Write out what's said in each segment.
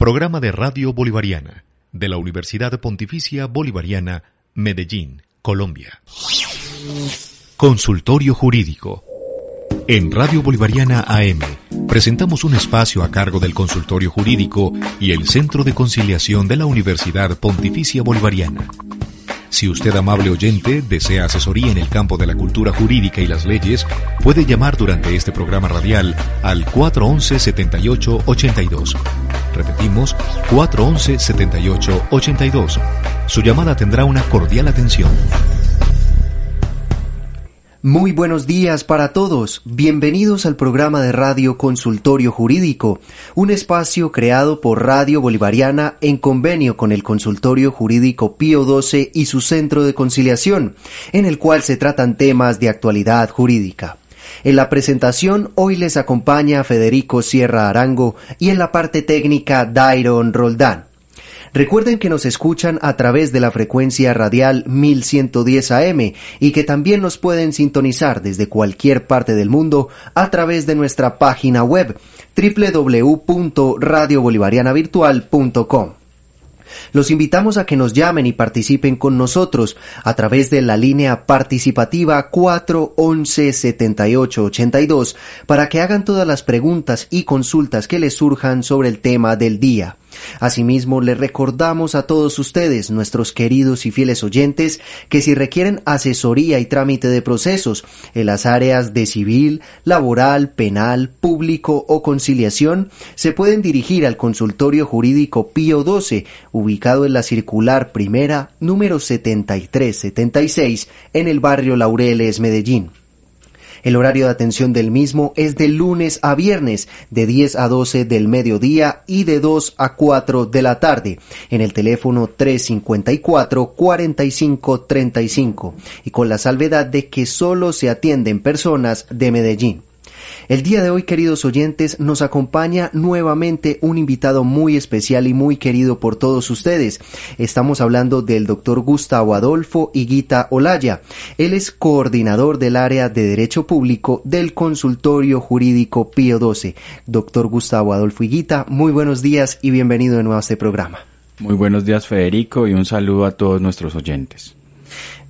Programa de Radio Bolivariana de la Universidad Pontificia Bolivariana, Medellín, Colombia. Consultorio Jurídico. En Radio Bolivariana AM presentamos un espacio a cargo del Consultorio Jurídico y el Centro de Conciliación de la Universidad Pontificia Bolivariana. Si usted, amable oyente, desea asesoría en el campo de la cultura jurídica y las leyes, puede llamar durante este programa radial al 411-7882. Repetimos, 411-7882. Su llamada tendrá una cordial atención. Muy buenos días para todos. Bienvenidos al programa de radio Consultorio Jurídico, un espacio creado por Radio Bolivariana en convenio con el Consultorio Jurídico Pío XII y su Centro de Conciliación, en el cual se tratan temas de actualidad jurídica. En la presentación hoy les acompaña Federico Sierra Arango y en la parte técnica Dairon Roldán. Recuerden que nos escuchan a través de la frecuencia radial 1110 AM y que también nos pueden sintonizar desde cualquier parte del mundo a través de nuestra página web www.radiobolivarianavirtual.com. Los invitamos a que nos llamen y participen con nosotros a través de la línea participativa 411 7882 para que hagan todas las preguntas y consultas que les surjan sobre el tema del día. Asimismo, les recordamos a todos ustedes, nuestros queridos y fieles oyentes, que si requieren asesoría y trámite de procesos en las áreas de civil, laboral, penal, público o conciliación, se pueden dirigir al consultorio jurídico Pío XII, ubicado en la circular primera número 7376 en el barrio Laureles, Medellín. El horario de atención del mismo es de lunes a viernes, de 10 a 12 del mediodía y de 2 a 4 de la tarde, en el teléfono 354-4535, y con la salvedad de que solo se atienden personas de Medellín. El día de hoy, queridos oyentes, nos acompaña nuevamente un invitado muy especial y muy querido por todos ustedes. Estamos hablando del doctor Gustavo Adolfo Higuita Olaya. Él es coordinador del área de Derecho Público del Consultorio Jurídico Pío XII. Doctor Gustavo Adolfo Higuita, muy buenos días y bienvenido de nuevo a este programa. Muy buenos días Federico y un saludo a todos nuestros oyentes.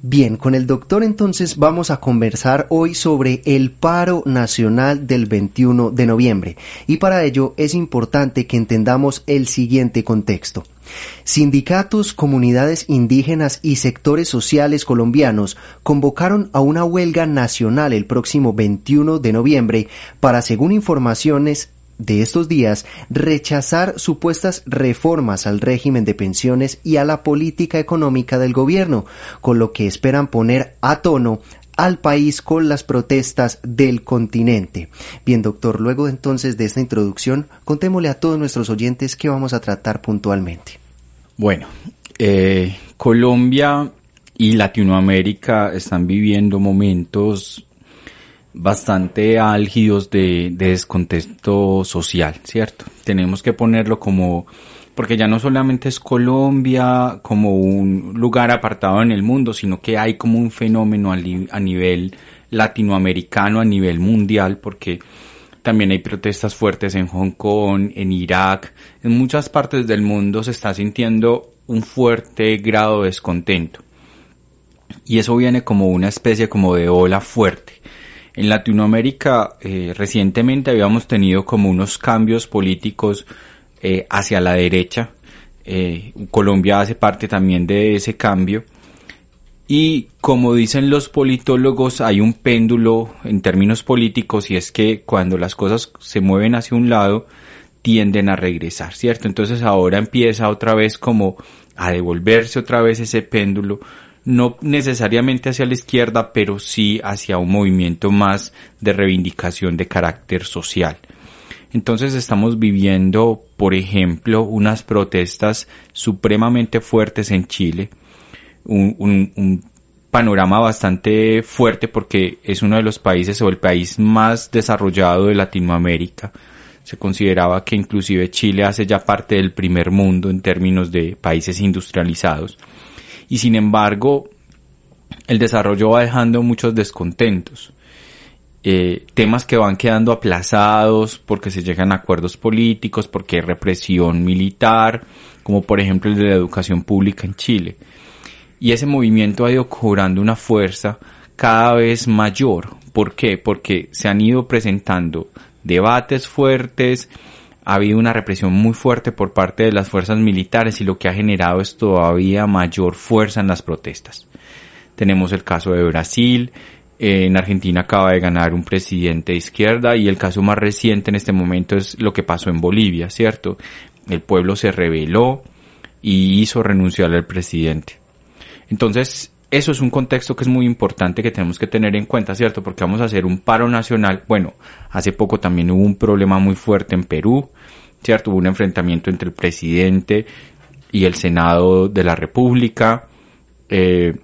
Bien, con el doctor entonces vamos a conversar hoy sobre el paro nacional del 21 de noviembre y para ello es importante que entendamos el siguiente contexto. Sindicatos, comunidades indígenas y sectores sociales colombianos convocaron a una huelga nacional el próximo 21 de noviembre para, según informaciones de estos días rechazar supuestas reformas al régimen de pensiones y a la política económica del gobierno, con lo que esperan poner a tono al país con las protestas del continente. Bien, doctor, luego entonces de esta introducción, contémosle a todos nuestros oyentes qué vamos a tratar puntualmente. Bueno, eh, Colombia y Latinoamérica están viviendo momentos bastante álgidos de, de, descontexto social, ¿cierto? Tenemos que ponerlo como, porque ya no solamente es Colombia como un lugar apartado en el mundo, sino que hay como un fenómeno a, a nivel latinoamericano, a nivel mundial, porque también hay protestas fuertes en Hong Kong, en Irak, en muchas partes del mundo se está sintiendo un fuerte grado de descontento. Y eso viene como una especie como de ola fuerte. En Latinoamérica eh, recientemente habíamos tenido como unos cambios políticos eh, hacia la derecha. Eh, Colombia hace parte también de ese cambio. Y como dicen los politólogos, hay un péndulo en términos políticos y es que cuando las cosas se mueven hacia un lado, tienden a regresar, ¿cierto? Entonces ahora empieza otra vez como a devolverse otra vez ese péndulo no necesariamente hacia la izquierda, pero sí hacia un movimiento más de reivindicación de carácter social. Entonces estamos viviendo, por ejemplo, unas protestas supremamente fuertes en Chile, un, panorama bastante fuerte porque es uno de los países o el país más desarrollado de Latinoamérica. Se consideraba que inclusive Chile hace ya parte del primer mundo en términos de países industrializados. Y sin embargo, el desarrollo va dejando muchos descontentos. Eh, temas que van quedando aplazados porque se llegan a acuerdos políticos, porque hay represión militar, como por ejemplo el de la educación pública en Chile. Y ese movimiento ha ido cobrando una fuerza cada vez mayor. ¿Por qué? Porque se han ido presentando debates fuertes, ha habido una represión muy fuerte por parte de las fuerzas militares y lo que ha generado es todavía mayor fuerza en las protestas. Tenemos el caso de Brasil, en Argentina acaba de ganar un presidente de izquierda y el caso más reciente en este momento es lo que pasó en Bolivia, ¿cierto? El pueblo se rebeló y hizo renunciar al presidente. Entonces, eso es un contexto que es muy importante que tenemos que tener en cuenta, ¿cierto? Porque vamos a hacer un paro nacional. Bueno, hace poco también hubo un problema muy fuerte en Perú, ¿cierto? Hubo un enfrentamiento entre el presidente y el Senado de la República. Eh,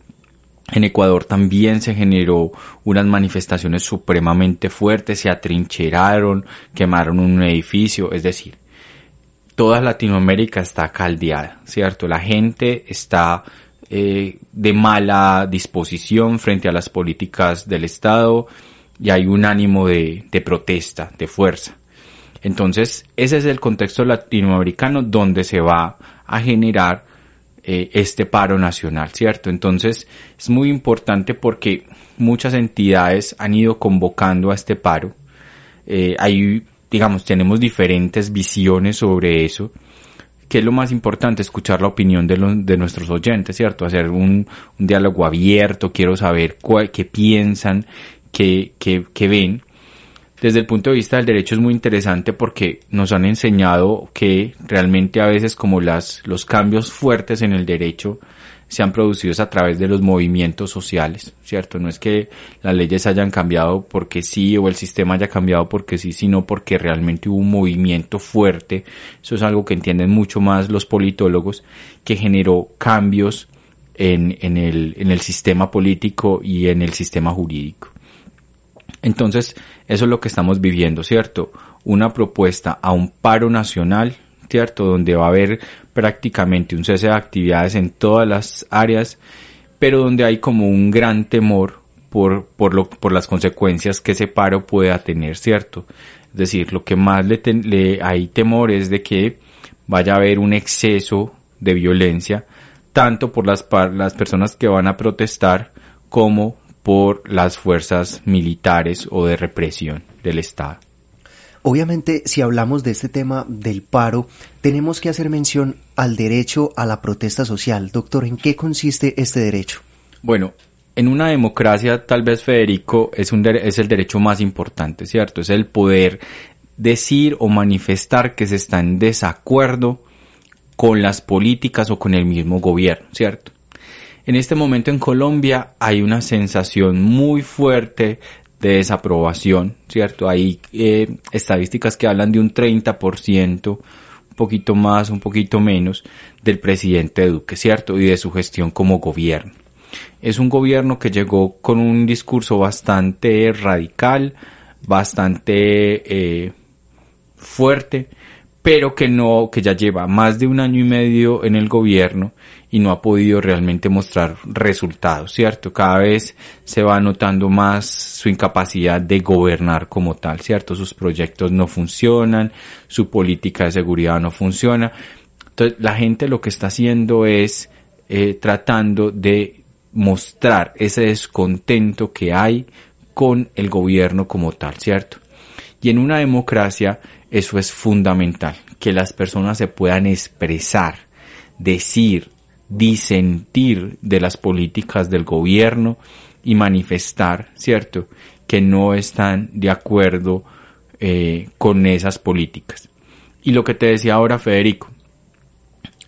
en Ecuador también se generó unas manifestaciones supremamente fuertes, se atrincheraron, quemaron un edificio, es decir, toda Latinoamérica está caldeada, ¿cierto? La gente está eh, de mala disposición frente a las políticas del Estado y hay un ánimo de, protesta, de fuerza. Entonces, ese es el contexto latinoamericano donde se va a generar eh, este paro nacional, ¿cierto? Entonces, es muy importante porque muchas entidades han ido convocando a este paro. Eh, hay, digamos, tenemos diferentes visiones sobre eso que es lo más importante, escuchar la opinión de, de nuestros oyentes, ¿cierto? Hacer un, un diálogo abierto, quiero saber cuál, qué piensan, qué, qué, qué ven. Desde el punto de vista del derecho es muy interesante porque nos han enseñado que realmente a veces como las, los cambios fuertes en el derecho se han producido a través de los movimientos sociales, ¿cierto? No es que las leyes hayan cambiado porque sí o el sistema haya cambiado porque sí, sino porque realmente hubo un movimiento fuerte. Eso es algo que entienden mucho más los politólogos, que generó cambios en, en, el, en el sistema político y en el sistema jurídico. Entonces, eso es lo que estamos viviendo, ¿cierto? Una propuesta a un paro nacional ¿cierto? Donde va a haber prácticamente un cese de actividades en todas las áreas, pero donde hay como un gran temor por, por, lo, por las consecuencias que ese paro pueda tener, ¿cierto? Es decir, lo que más le, hay temor es de que vaya a haber un exceso de violencia, tanto por las, las personas que van a protestar como por las fuerzas militares o de represión del Estado. Obviamente, si hablamos de este tema del paro, tenemos que hacer mención al derecho a la protesta social. Doctor, ¿en qué consiste este derecho? Bueno, en una democracia, tal vez Federico, es, el derecho más importante, ¿cierto? Es el poder decir o manifestar que se está en desacuerdo con las políticas o con el mismo gobierno, ¿cierto? En este momento en Colombia hay una sensación muy fuerte de desaprobación, ¿cierto? Hay eh, estadísticas que hablan de un 30%, un poquito más, un poquito menos, del presidente Duque, ¿cierto? Y de su gestión como gobierno. Es un gobierno que llegó con un discurso bastante radical, bastante eh, fuerte, pero que no, que ya lleva más de un año y medio en el gobierno y no ha podido realmente mostrar resultados, ¿cierto? Cada vez se va notando más su incapacidad de gobernar como tal, ¿cierto? Sus proyectos no funcionan, su política de seguridad no funciona. Entonces, la gente lo que está haciendo es eh, tratando de mostrar ese descontento que hay con el gobierno como tal, ¿cierto? Y en una democracia eso es fundamental, que las personas se puedan expresar, decir, disentir de las políticas del gobierno y manifestar, ¿cierto?, que no están de acuerdo eh, con esas políticas. Y lo que te decía ahora, Federico,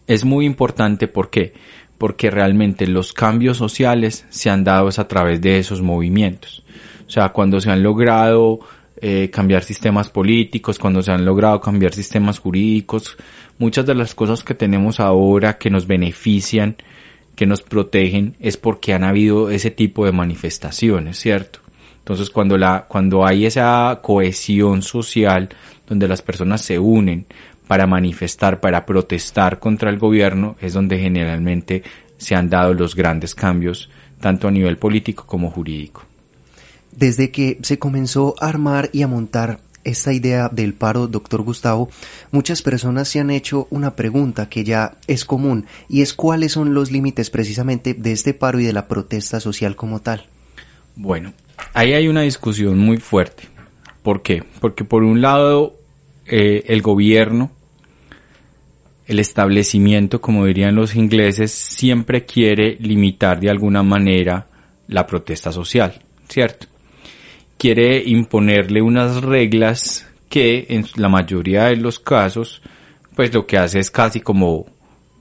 es muy importante, ¿por qué? Porque realmente los cambios sociales se han dado a través de esos movimientos. O sea, cuando se han logrado eh, cambiar sistemas políticos, cuando se han logrado cambiar sistemas jurídicos, muchas de las cosas que tenemos ahora que nos benefician, que nos protegen, es porque han habido ese tipo de manifestaciones, ¿cierto? Entonces cuando la, cuando hay esa cohesión social donde las personas se unen para manifestar, para protestar contra el gobierno, es donde generalmente se han dado los grandes cambios, tanto a nivel político como jurídico. Desde que se comenzó a armar y a montar esta idea del paro, doctor Gustavo, muchas personas se han hecho una pregunta que ya es común y es cuáles son los límites precisamente de este paro y de la protesta social como tal. Bueno, ahí hay una discusión muy fuerte. ¿Por qué? Porque por un lado eh, el gobierno el establecimiento, como dirían los ingleses, siempre quiere limitar de alguna manera la protesta social, ¿cierto? Quiere imponerle unas reglas que en la mayoría de los casos, pues lo que hace es casi como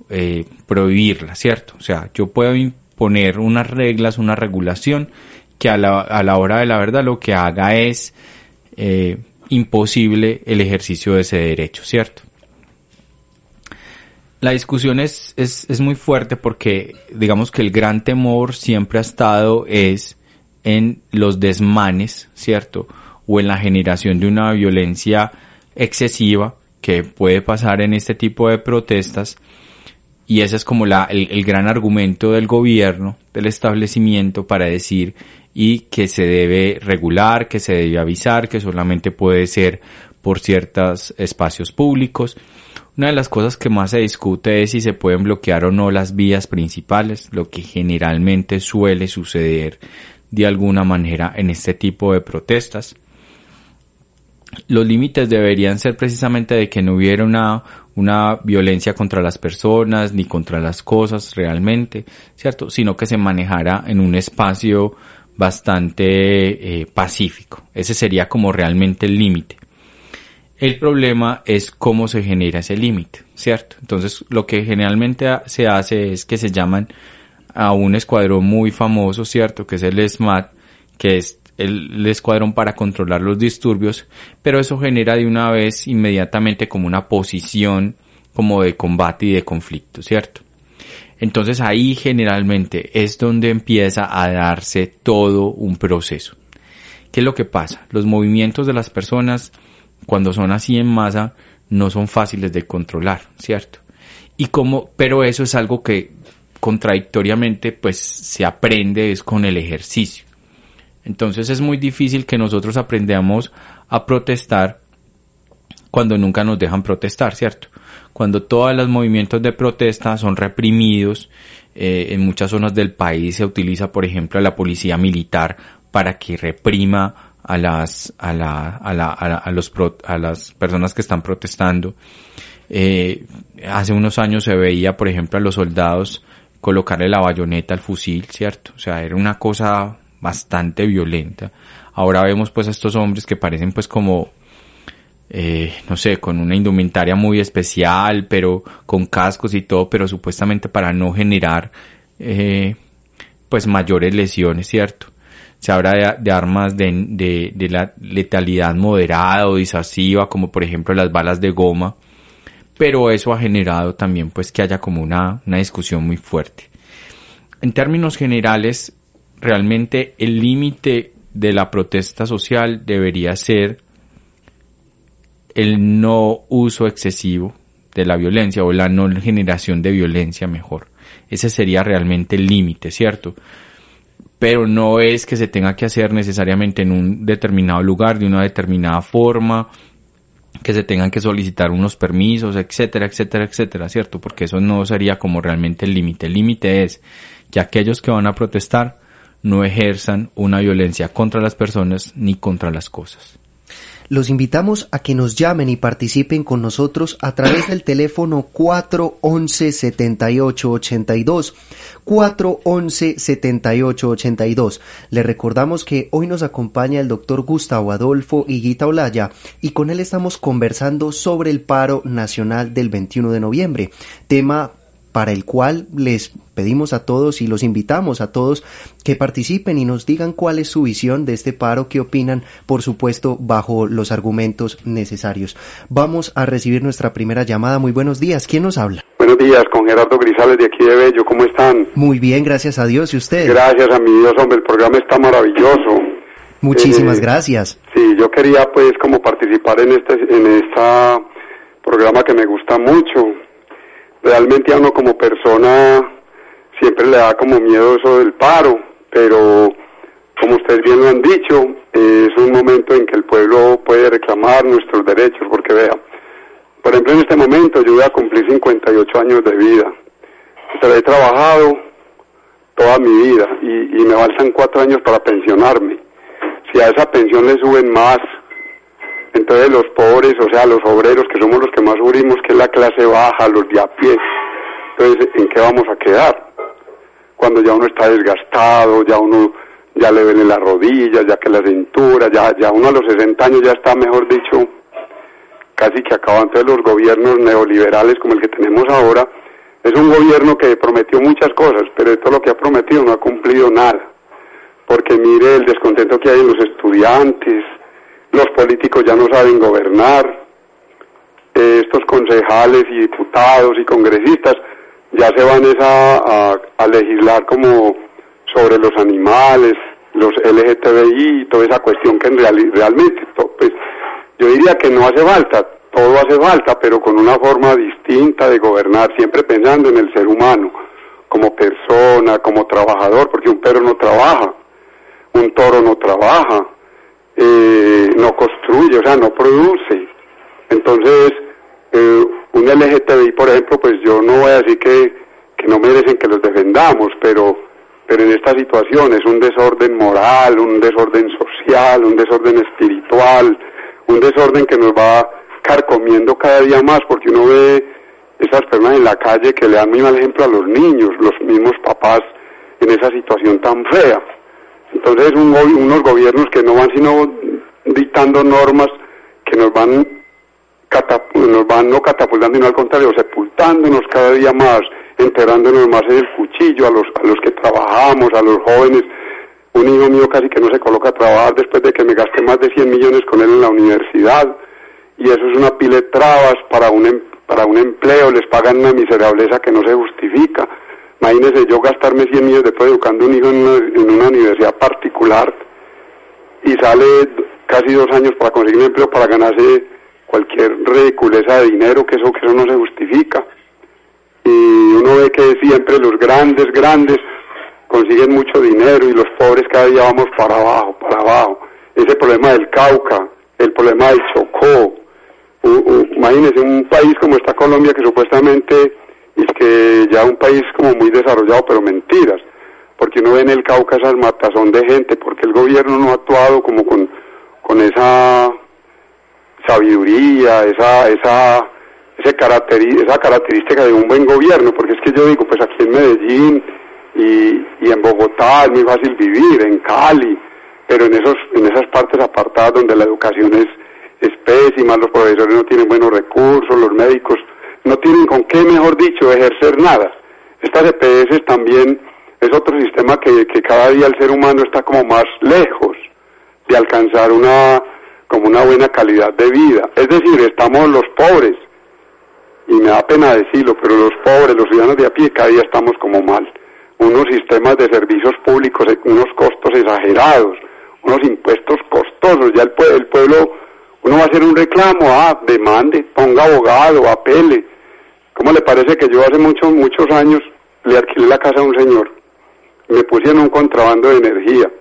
eh, prohibirla, ¿cierto? O sea, yo puedo imponer unas reglas, una regulación que a la, a la hora de la verdad lo que haga es eh, imposible el ejercicio de ese derecho, ¿cierto? la discusión es, es, es, muy fuerte porque digamos que el gran temor siempre ha estado es en los desmanes, ¿cierto? O en la generación de una violencia excesiva que puede pasar en este tipo de protestas. Y ese es como la, el, el gran argumento del gobierno, del establecimiento para decir y que se debe regular, que se debe avisar, que solamente puede ser por ciertos espacios públicos una de las cosas que más se discute es si se pueden bloquear o no las vías principales, lo que generalmente suele suceder de alguna manera en este tipo de protestas. Los límites deberían ser precisamente de que no hubiera una, una violencia contra las personas ni contra las cosas realmente, ¿cierto? Sino que se manejara en un espacio bastante eh, pacífico. Ese sería como realmente el límite. El problema es cómo se genera ese límite, ¿cierto? Entonces, lo que generalmente se hace es que se llaman a un escuadrón muy famoso, ¿cierto? Que es el SMAT, que es el, escuadrón para controlar los disturbios, pero eso genera de una vez inmediatamente como una posición como de combate y de conflicto, ¿cierto? Entonces ahí generalmente es donde empieza a darse todo un proceso. ¿Qué es lo que pasa? Los movimientos de las personas cuando son así en masa, no son fáciles de controlar, ¿cierto? Y como, pero eso es algo que contradictoriamente pues se aprende es con el ejercicio. Entonces es muy difícil que nosotros aprendamos a protestar cuando nunca nos dejan protestar, ¿cierto? Cuando todos los movimientos de protesta son reprimidos, eh, en muchas zonas del país se utiliza, por ejemplo, a la policía militar para que reprima a las, a la, a la, a, los a las personas que están protestando. Eh, hace unos años se veía, por ejemplo, a los soldados colocarle la bayoneta al fusil, ¿cierto? O sea, era una cosa bastante violenta. Ahora vemos pues a estos hombres que parecen pues como, eh, no sé, con una indumentaria muy especial, pero con cascos y todo, pero supuestamente para no generar, eh, pues mayores lesiones, ¿cierto? se habla de, armas de, de, la letalidad moderada o disuasiva, como por ejemplo las balas de goma, pero eso ha generado también pues que haya como una, una discusión muy fuerte. En términos generales, realmente el límite de la protesta social debería ser el no uso excesivo de la violencia o la no generación de violencia mejor. Ese sería realmente el límite, ¿cierto? pero no es que se tenga que hacer necesariamente en un determinado lugar, de una determinada forma, que se tengan que solicitar unos permisos, etcétera, etcétera, etcétera, ¿cierto? Porque eso no sería como realmente el límite. El límite es que aquellos que van a protestar no ejerzan una violencia contra las personas ni contra las cosas. Los invitamos a que nos llamen y participen con nosotros a través del teléfono 411 7882 411 7882. Le recordamos que hoy nos acompaña el doctor Gustavo Adolfo Higuita Olaya y con él estamos conversando sobre el paro nacional del 21 de noviembre, tema para el cual les pedimos a todos y los invitamos a todos que participen y nos digan cuál es su visión de este paro, qué opinan, por supuesto, bajo los argumentos necesarios. Vamos a recibir nuestra primera llamada. Muy buenos días. ¿Quién nos habla? Buenos días, con Gerardo Grisales de aquí de Bello. ¿Cómo están? Muy bien, gracias a Dios. ¿Y usted? Gracias a mi Dios, hombre. El programa está maravilloso. Muchísimas Eh, gracias. Sí, yo quería pues como participar en este en esta programa que me gusta mucho. Realmente a uno como persona siempre le da como miedo eso del paro, pero como ustedes bien lo han dicho, es un momento en que el pueblo puede reclamar nuestros derechos, porque vea, por ejemplo en este momento yo voy a cumplir 58 años de vida, pero he trabajado toda mi vida y me faltan cuatro años para pensionarme. Si a esa pensión le suben más, entonces los pobres, o sea, los obreros, que somos los que más sufrimos, que es la clase baja, los de a pie, entonces, ¿en qué vamos a quedar? Cuando ya uno está desgastado, ya uno ya le ven las rodillas, ya que la cintura, ya, ya uno a los 60 años ya está, mejor dicho, casi que acaba. Entonces los gobiernos neoliberales como el que tenemos ahora, es un gobierno que prometió muchas cosas, pero de todo lo que ha prometido no ha cumplido nada. Porque mire el descontento que hay en los estudiantes, los políticos ya no saben gobernar, eh, estos concejales y diputados y congresistas ya se van es a, a- legislar como sobre los animales, los LGTBI y toda esa cuestión que en reali- realmente, pues, yo diría que no hace falta, todo hace falta, pero con una forma distinta de gobernar, siempre pensando en el ser humano, como persona, como trabajador, porque un perro no trabaja, un toro no trabaja, eh, no construye, o sea, no produce. Entonces, eh, un LGTBI, por ejemplo, pues yo no voy a decir que, que no merecen que los defendamos, pero, pero en esta situación es un desorden moral, un desorden social, un desorden espiritual, un desorden que nos va carcomiendo cada día más, porque uno ve esas personas en la calle que le dan muy mal ejemplo a los niños, los mismos papás en esa situación tan fea. Entonces un unos gobiernos que no van sino dictando normas que nos van catap- nos van no catapultando, sino al contrario, sepultándonos cada día más, enterrándonos más en el cuchillo a los, a los que trabajamos, a los jóvenes. Un hijo mío casi que no se coloca a trabajar después de que me gasté más de 100 millones con él en la universidad. Y eso es una pila de trabas para un, em- para un empleo, les pagan una miserableza que no se justifica. Imagínese yo gastarme 100 millones después educando un hijo en una, en una universidad particular y sale casi dos años para conseguir un empleo para ganarse cualquier ridiculeza de dinero, que eso, que eso no se justifica. Y uno ve que siempre los grandes, grandes consiguen mucho dinero y los pobres cada día vamos para abajo, para abajo. Ese problema del Cauca, el problema del Chocó, u- u- imagínense un país como está Colombia que supuestamente es que ya un país como muy desarrollado, pero mentiras, porque uno ve en el Cauca esas matazón de gente, porque el gobierno no ha actuado como con, con esa sabiduría, esa, esa, ese caracteri- esa característica de un buen gobierno, porque es que yo digo, pues aquí en Medellín y, y en Bogotá es muy fácil vivir, en Cali, pero en esos, en esas partes apartadas donde la educación es, es pésima, los profesores no tienen buenos recursos, los médicos no tienen con qué, mejor dicho, ejercer nada. Estas EPS también es otro sistema que, cada día el ser humano está como más lejos de alcanzar una como una buena calidad de vida. Es decir, estamos los pobres, y me da pena decirlo, pero los pobres, los ciudadanos de a pie, cada día estamos como mal. Unos sistemas de servicios públicos, unos costos exagerados, unos impuestos costosos. Ya el, el pueblo, uno va a hacer un reclamo, ah, demande, ponga abogado, apele. ¿Cómo le parece que yo hace muchos, muchos años le alquilé la casa a un señor? Me puse en un contrabando de energía.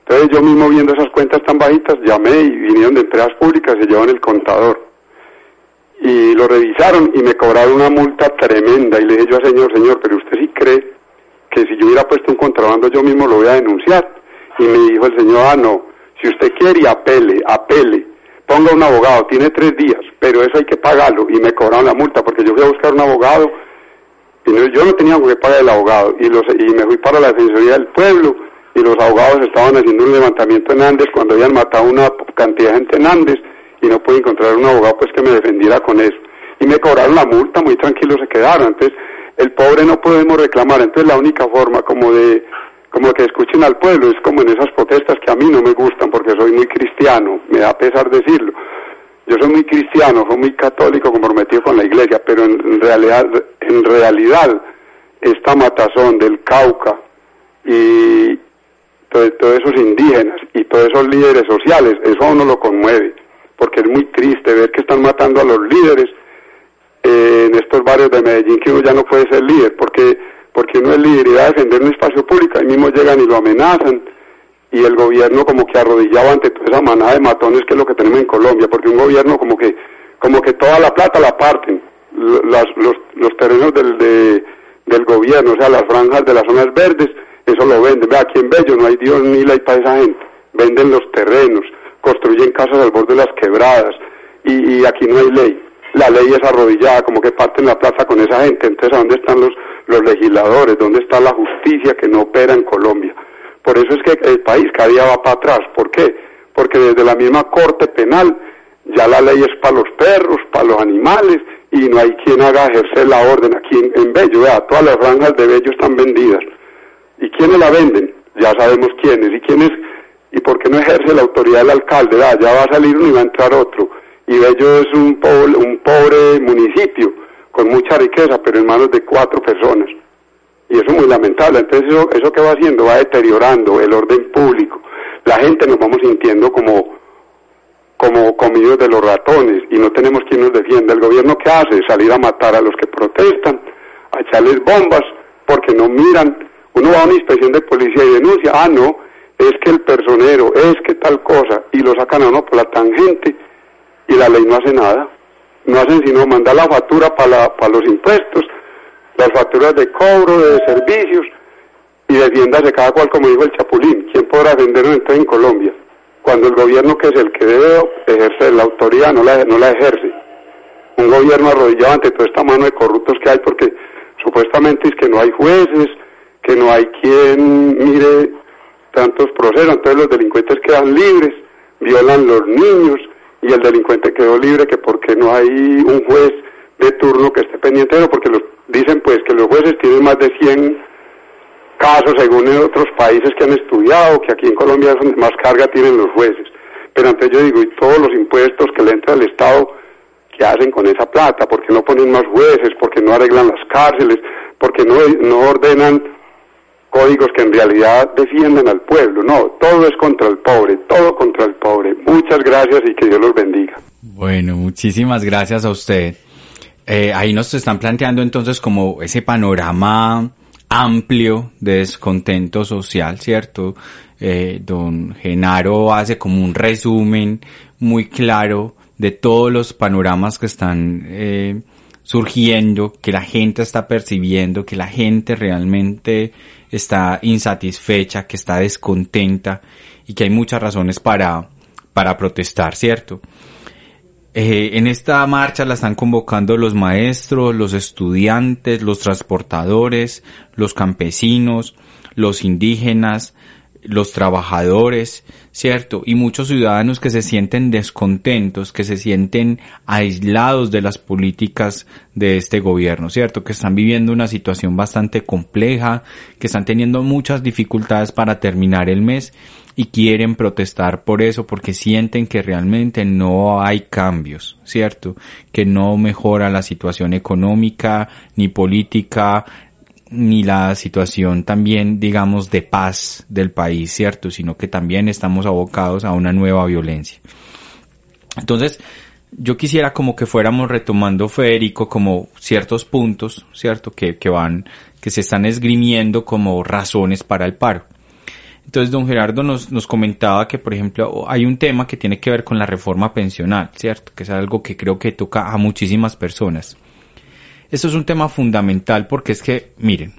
Entonces yo mismo viendo esas cuentas tan bajitas, llamé y vinieron de empresas públicas y llevan el contador. Y lo revisaron y me cobraron una multa tremenda. Y le dije yo al señor, señor, pero usted sí cree que si yo hubiera puesto un contrabando yo mismo lo voy a denunciar. Y me dijo el señor, ah, no, si usted quiere apele, apele, ponga un abogado, tiene tres días, pero eso hay que pagarlo. Y me cobraron la multa porque yo fui a buscar un abogado y no- yo no tenía que pagar el abogado. Y, los, y me fui para la Defensoría del Pueblo y los abogados estaban haciendo un levantamiento en Andes cuando habían matado una cantidad de gente en Andes y no pude encontrar un abogado pues que me defendiera con eso. Y me cobraron la multa, muy tranquilos se quedaron. Entonces, el pobre no podemos reclamar, entonces la única forma como de como que escuchen al pueblo es como en esas protestas que a mí no me gustan porque soy muy cristiano, me da pesar decirlo. Yo soy muy cristiano, soy muy católico comprometido con la iglesia, pero en realidad en realidad esta matazón del Cauca y todos esos indígenas y todos esos líderes sociales, eso a uno lo conmueve, porque es muy triste ver que están matando a los líderes eh, en estos barrios de Medellín que uno ya no puede ser líder, porque porque uno es líder defender un espacio público, ahí mismo llegan y lo amenazan, y el gobierno como que arrodillado ante toda esa manada de matones que es lo que tenemos en Colombia, porque un gobierno como que como que toda la plata la parten, los, terrenos del, del gobierno, o sea, las franjas de las zonas verdes, eso lo venden. Ve, aquí en Bello no hay Dios ni la para esa gente. Venden los terrenos, construyen casas al borde de las quebradas y, y aquí no hay ley. La ley es arrodillada, como que parten la plaza con esa gente. Entonces, ¿a dónde están los, los legisladores? ¿Dónde está la justicia que no opera en Colombia? Por eso es que el país cada día va para atrás. ¿Por qué? Porque desde la misma corte penal ya la ley es para los perros, para los animales y no hay quien haga ejercer la orden aquí en, Bello. Vea, todas las franjas de Bello están vendidas. ¿Y quiénes la venden? Ya sabemos quiénes. ¿Y quiénes? ¿Y por qué no ejerce la autoridad del alcalde? ya va a salir uno y va a entrar otro. Y Bello es un pobre, un pobre municipio con mucha riqueza, pero en manos de cuatro personas. Y eso es muy lamentable. Entonces, eso, eso que va haciendo va deteriorando el orden público. La gente nos vamos sintiendo como, como comidos de los ratones y no tenemos quien nos defienda. El gobierno que hace salir a matar a los que protestan, a echarles bombas porque no miran. Uno va a una inspección de policía y denuncia, ah, no, es que el personero, es que tal cosa, y lo sacan a uno por la tangente y la ley no hace nada. No hacen sino mandar la factura para, para los impuestos, las facturas de cobro, de servicios, y defiéndase cada cual como dijo el Chapulín. ¿Quién podrá venderlo entonces en Colombia? cuando el gobierno que es el que debe ejercer la autoridad no la, no la ejerce. Un gobierno arrodillado ante toda esta mano de corruptos que hay porque supuestamente es que no hay jueces, que no hay quien mire tantos procesos, entonces los delincuentes quedan libres, violan los niños y el delincuente quedó libre que porque no hay un juez de turno que esté pendiente de porque los, dicen pues que los jueces tienen más de 100 casos según en otros países que han estudiado, que aquí en Colombia es donde más carga tienen los jueces. Pero antes yo digo, y todos los impuestos que le entra al Estado, ¿qué hacen con esa plata? ¿Por qué no ponen más jueces? ¿Por qué no arreglan las cárceles? ¿Por qué no, no ordenan códigos que en realidad defiendan al pueblo? No, todo es contra el pobre, todo contra el pobre. Muchas gracias y que Dios los bendiga. Bueno, muchísimas gracias a usted. Eh, ahí nos están planteando entonces como ese panorama amplio de descontento social, ¿cierto? Eh, don Genaro hace como un resumen muy claro de todos los panoramas que están eh, surgiendo, que la gente está percibiendo, que la gente realmente está insatisfecha, que está descontenta y que hay muchas razones para, para protestar, ¿cierto? Eh, en esta marcha la están convocando los maestros, los estudiantes, los transportadores, los campesinos, los indígenas, los trabajadores, ¿cierto? Y muchos ciudadanos que se sienten descontentos, que se sienten aislados de las políticas de este gobierno, ¿cierto? Que están viviendo una situación bastante compleja, que están teniendo muchas dificultades para terminar el mes y quieren protestar por eso porque sienten que realmente no hay cambios, ¿cierto? Que no mejora la situación económica, ni política, ni la situación también, digamos, de paz del país, ¿cierto? Sino que también estamos abocados a una nueva violencia. Entonces, yo quisiera como que fuéramos retomando, Federico, como ciertos puntos, ¿cierto? Que, que van, que se están esgrimiendo como razones para el paro. Entonces, don Gerardo nos, nos comentaba que, por ejemplo, hay un tema que tiene que ver con la reforma pensional, ¿cierto? Que es algo que creo que toca a muchísimas personas. Esto es un tema fundamental porque es que, miren,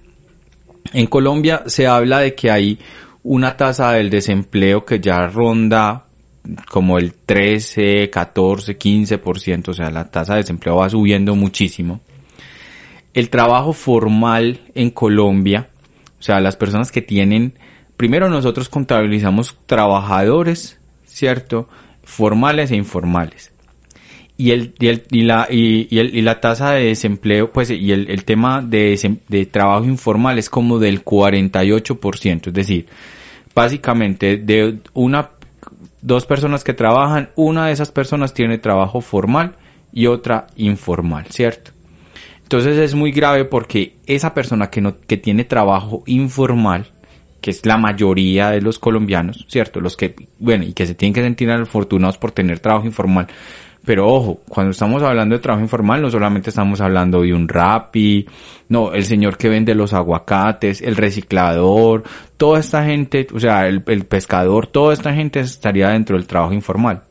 en Colombia se habla de que hay una tasa del desempleo que ya ronda como el 13, 14, 15%, o sea, la tasa de desempleo va subiendo muchísimo. El trabajo formal en Colombia, o sea, las personas que tienen primero nosotros contabilizamos trabajadores, ¿cierto? Formales e informales. Y el, y el, y la, y, y el- y la tasa de desempleo, pues, y el, el tema de, de trabajo informal es como del 48%, es decir, básicamente de una, dos personas que trabajan, una de esas personas tiene trabajo formal y otra informal, ¿cierto? Entonces es muy grave porque esa persona que no, que tiene trabajo informal, que es la mayoría de los colombianos, ¿cierto? Los que, bueno, y que se tienen que sentir afortunados por tener trabajo informal. Pero ojo, cuando estamos hablando de trabajo informal, no solamente estamos hablando de un rapi, no, el señor que vende los aguacates, el reciclador, toda esta gente, o sea, el, el pescador, toda esta gente estaría dentro del trabajo informal.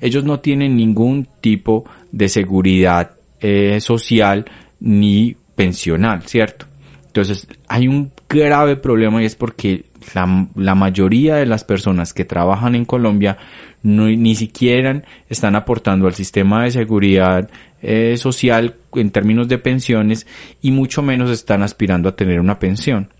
Ellos no tienen ningún tipo de seguridad eh, social ni pensional, ¿cierto? Entonces, hay un grave problema y es porque la, la mayoría de las personas que trabajan en Colombia no, ni siquiera están aportando al sistema de seguridad eh, social en términos de pensiones y mucho menos están aspirando a tener una pensión.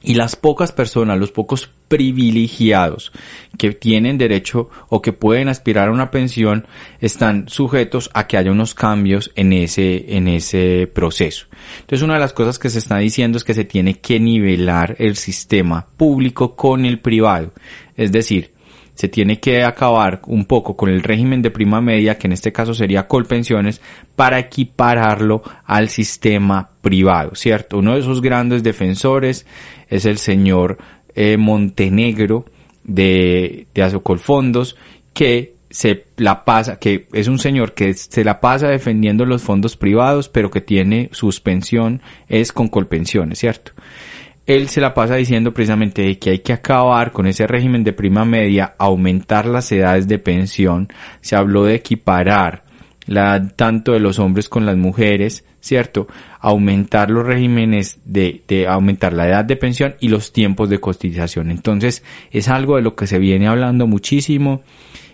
Y las pocas personas, los pocos privilegiados que tienen derecho o que pueden aspirar a una pensión están sujetos a que haya unos cambios en ese, en ese proceso. Entonces una de las cosas que se está diciendo es que se tiene que nivelar el sistema público con el privado. Es decir, se tiene que acabar un poco con el régimen de prima media, que en este caso sería Colpensiones, para equipararlo al sistema privado, ¿cierto? Uno de esos grandes defensores es el señor eh, Montenegro de, de que se la pasa, que es un señor que se la pasa defendiendo los fondos privados, pero que tiene suspensión, es con Colpensiones, ¿cierto? Él se la pasa diciendo precisamente que hay que acabar con ese régimen de prima media, aumentar las edades de pensión, se habló de equiparar la tanto de los hombres con las mujeres, ¿cierto? Aumentar los regímenes de, de aumentar la edad de pensión y los tiempos de cotización. Entonces, es algo de lo que se viene hablando muchísimo,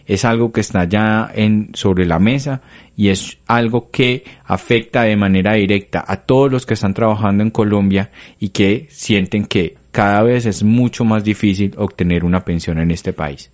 es algo que está ya en, sobre la mesa y es algo que afecta de manera directa a todos los que están trabajando en Colombia y que sienten que cada vez es mucho más difícil obtener una pensión en este país.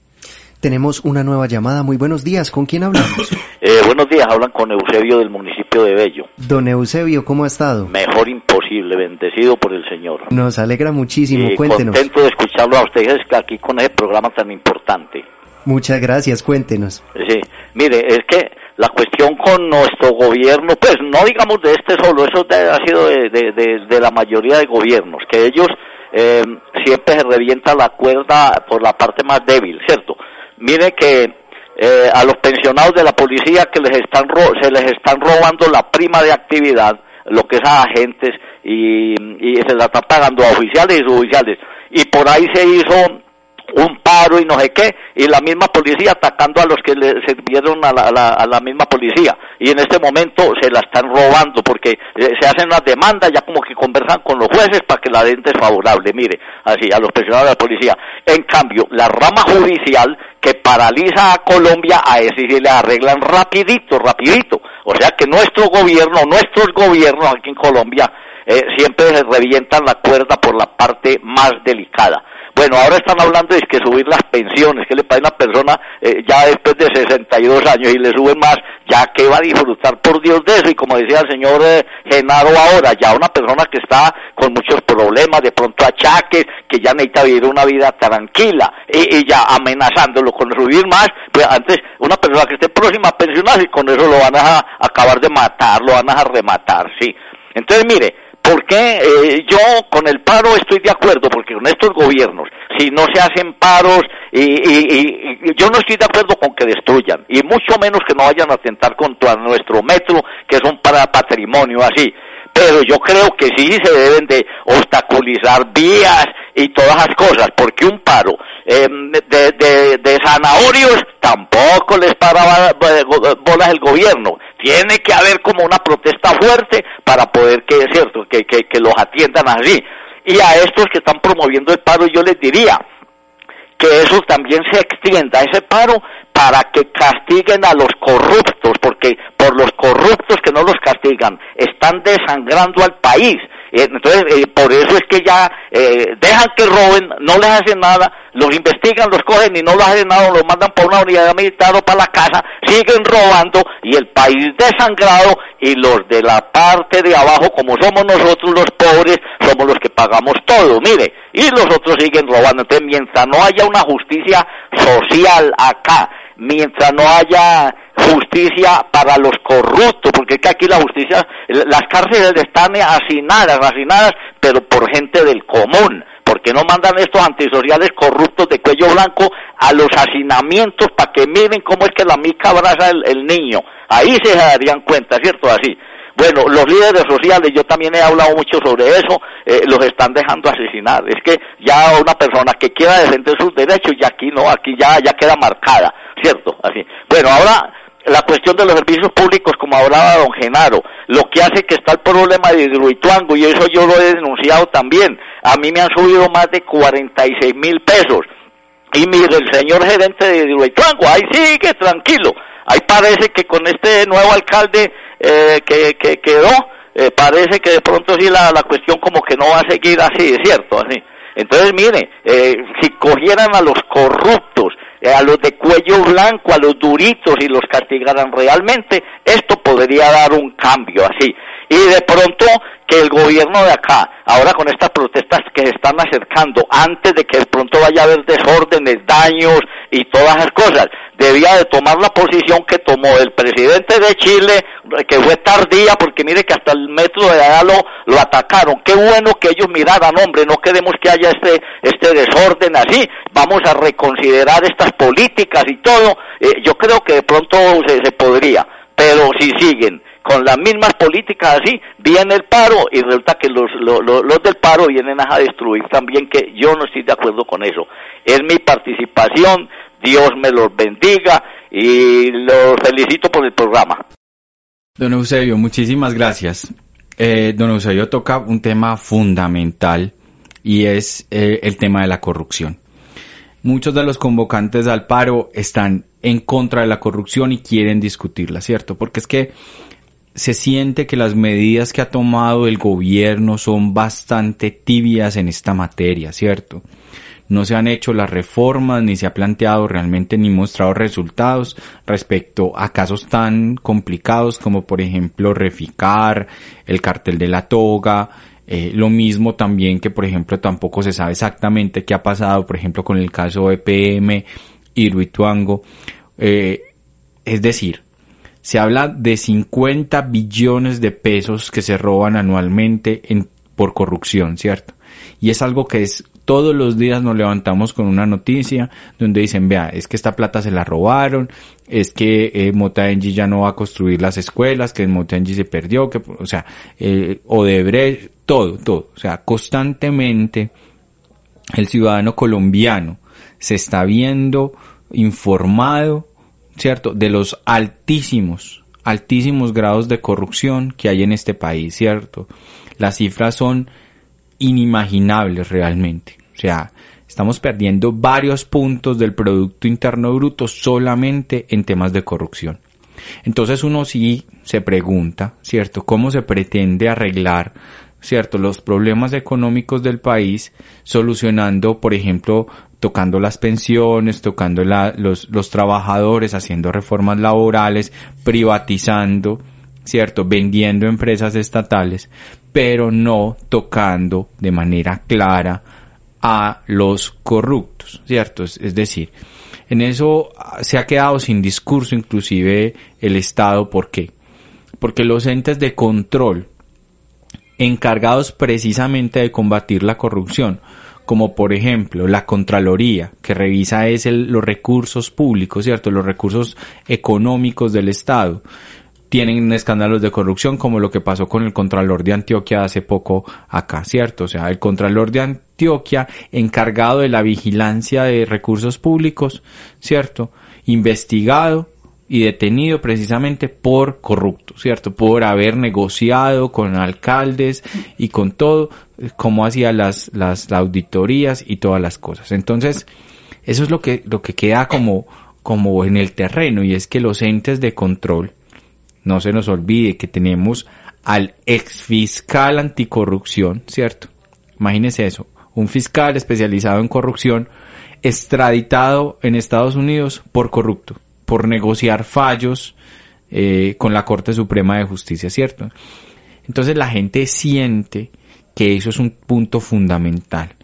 Tenemos una nueva llamada. Muy buenos días. ¿Con quién hablamos? Eh, buenos días, hablan con Eusebio del municipio de Bello. Don Eusebio, ¿cómo ha estado? Mejor imposible, bendecido por el Señor. Nos alegra muchísimo. Y Cuéntenos. contento de escucharlo a ustedes aquí con ese programa tan importante. Muchas gracias. Cuéntenos. Sí, mire, es que la cuestión con nuestro gobierno, pues no digamos de este solo, eso ha sido de, de- de- de la mayoría de gobiernos, que ellos eh, siempre se revienta la cuerda por la parte más débil, ¿cierto? Mire que eh, a los pensionados de la policía que les están ro- se les están robando la prima de actividad, lo que es a agentes, y, y se la están pagando a oficiales y suboficiales. Y por ahí se hizo un paro y no sé qué, y la misma policía atacando a los que le sirvieron a la, misma policía. Y en este momento se la están robando porque eh, se hacen las demandas, ya como que conversan con los jueces para que la den desfavorable, mire, así, a los pensionados de la policía. En cambio, la rama judicial que paraliza a Colombia, a ese sí le arreglan rapidito, rapidito. O sea que nuestro gobierno, nuestros gobiernos aquí en Colombia, eh, siempre se revientan la cuerda por la parte más delicada. Bueno, ahora están hablando de que subir las pensiones, que le paga una persona eh, ya después de 62 años y le suben más, ya que va a disfrutar por Dios de eso. Y como decía el señor eh, Genaro ahora, ya una persona que está con muchos problemas, de pronto achaques, que ya necesita vivir una vida tranquila y, y ya amenazándolo con subir más, pues antes una persona que esté próxima a pensionarse, con eso lo van a acabar de matar, lo van a rematar, sí. Entonces, mire, ¿Por qué eh, yo con el paro estoy de acuerdo? Porque con estos gobiernos, si no se hacen paros, y, y- y- yo no estoy de acuerdo con que destruyan, y mucho menos que no vayan a atentar contra nuestro metro, que es un para patrimonio así. Pero yo creo que sí se deben de obstaculizar vías y todas las cosas, porque un paro eh, de, de, de zanahorios tampoco les para bolas el gobierno. Tiene que haber como una protesta fuerte para poder que es cierto que, que, los atiendan así. Y a estos que están promoviendo el paro yo les diría que eso también se extienda, ese paro, para que castiguen a los corruptos, porque por los corruptos que no los castigan, están desangrando al país. Eh, entonces, eh, por eso es que ya eh, dejan que roben, no les hacen nada, los investigan, los cogen y no los hacen nada, los mandan por una unidad militar o para la casa, siguen robando y el país desangrado y los de la parte de abajo, como somos nosotros los pobres, somos los que pagamos todo, mire, y los otros siguen robando. Entonces, mientras no haya una justicia social acá, mientras no haya justicia para los corruptos, porque es que aquí la justicia, las cárceles están hacinadas, hacinadas, pero por gente del común, porque no mandan estos antisociales corruptos de cuello blanco a los hacinamientos para que miren cómo es que la mica abraza el, niño. Ahí se darían cuenta, ¿cierto? Así. Bueno, los líderes sociales, yo también he hablado mucho sobre eso, eh, los están dejando asesinar. Es que ya una persona que quiera defender sus derechos, y aquí no, aquí ya, ya queda marcada, ¿cierto? Así. Bueno, ahora la cuestión de los servicios públicos, como hablaba don Genaro, lo que hace que está el problema de Hidroituango, y eso yo lo he denunciado también. A mí me han subido más de 46 mil pesos. Y mire, el señor gerente de Hidroituango, ahí sigue tranquilo. Ahí parece que con este nuevo alcalde eh, que, que quedó, eh, parece que de pronto sí la, la cuestión como que no va a seguir así, cierto, así. Entonces, mire, eh, si cogieran a los corruptos, a los de cuello blanco, a los duritos y los castigaran realmente, esto podría dar un cambio así. Y de pronto que el gobierno de acá, ahora con estas protestas que se están acercando, antes de que de pronto vaya a haber desórdenes, daños y todas esas cosas, debía de tomar la posición que tomó el presidente de Chile, que fue tardía, porque mire que hasta el metro de allá lo, atacaron. Qué bueno que ellos miraran, hombre, no queremos que haya este, este desorden así, vamos a reconsiderar estas políticas y todo. Eh, yo creo que de pronto se, se podría, pero si siguen con las mismas políticas así, viene el paro y resulta que los, los, los, del paro vienen a destruir también, que yo no estoy de acuerdo con eso. Es mi participación, Dios me los bendiga y los felicito por el programa. Don Eusebio, muchísimas gracias. Eh, don Eusebio toca un tema fundamental y es eh, el tema de la corrupción. Muchos de los convocantes al paro están en contra de la corrupción y quieren discutirla, ¿cierto? Porque es que se siente que las medidas que ha tomado el gobierno son bastante tibias en esta materia, ¿cierto? No se han hecho las reformas ni se ha planteado realmente ni mostrado resultados respecto a casos tan complicados como por ejemplo Reficar, el cartel de la toga, eh, lo mismo también que por ejemplo tampoco se sabe exactamente qué ha pasado por ejemplo con el caso EPM y Ruituango. Eh, es decir, se habla de 50 billones de pesos que se roban anualmente en, por corrupción, ¿cierto? Y es algo que es todos los días nos levantamos con una noticia donde dicen, vea, es que esta plata se la robaron, es que eh, ya no va a construir las escuelas, que Motaengi se perdió, que, o sea, eh, Odebrecht, todo, todo. O sea, constantemente el ciudadano colombiano se está viendo informado ¿cierto? De los altísimos, altísimos grados de corrupción que hay en este país, ¿cierto? Las cifras son inimaginables realmente. O sea, estamos perdiendo varios puntos del Producto Interno Bruto solamente en temas de corrupción. Entonces uno sí se pregunta, ¿cierto? ¿Cómo se pretende arreglar, ¿cierto? Los problemas económicos del país solucionando, por ejemplo, tocando las pensiones, tocando la, los, los trabajadores, haciendo reformas laborales, privatizando, ¿cierto? Vendiendo empresas estatales, pero no tocando de manera clara a los corruptos, ¿cierto? Es, es decir, en eso se ha quedado sin discurso inclusive el Estado. ¿Por qué? Porque los entes de control encargados precisamente de combatir la corrupción como por ejemplo la Contraloría, que revisa los recursos públicos, ¿cierto? Los recursos económicos del Estado. Tienen escándalos de corrupción como lo que pasó con el Contralor de Antioquia hace poco acá, ¿cierto? O sea, el Contralor de Antioquia encargado de la vigilancia de recursos públicos, ¿cierto? Investigado y detenido precisamente por corrupto, ¿cierto? Por haber negociado con alcaldes y con todo, cómo hacía las, las, auditorías y todas las cosas. Entonces, eso es lo que, lo que queda como, como en el terreno y es que los entes de control, no se nos olvide que tenemos al ex fiscal anticorrupción, ¿cierto? Imagínese eso, un fiscal especializado en corrupción extraditado en Estados Unidos por corrupto, por negociar fallos eh, con la Corte Suprema de Justicia, ¿cierto? Entonces la gente siente que eso es un punto fundamental,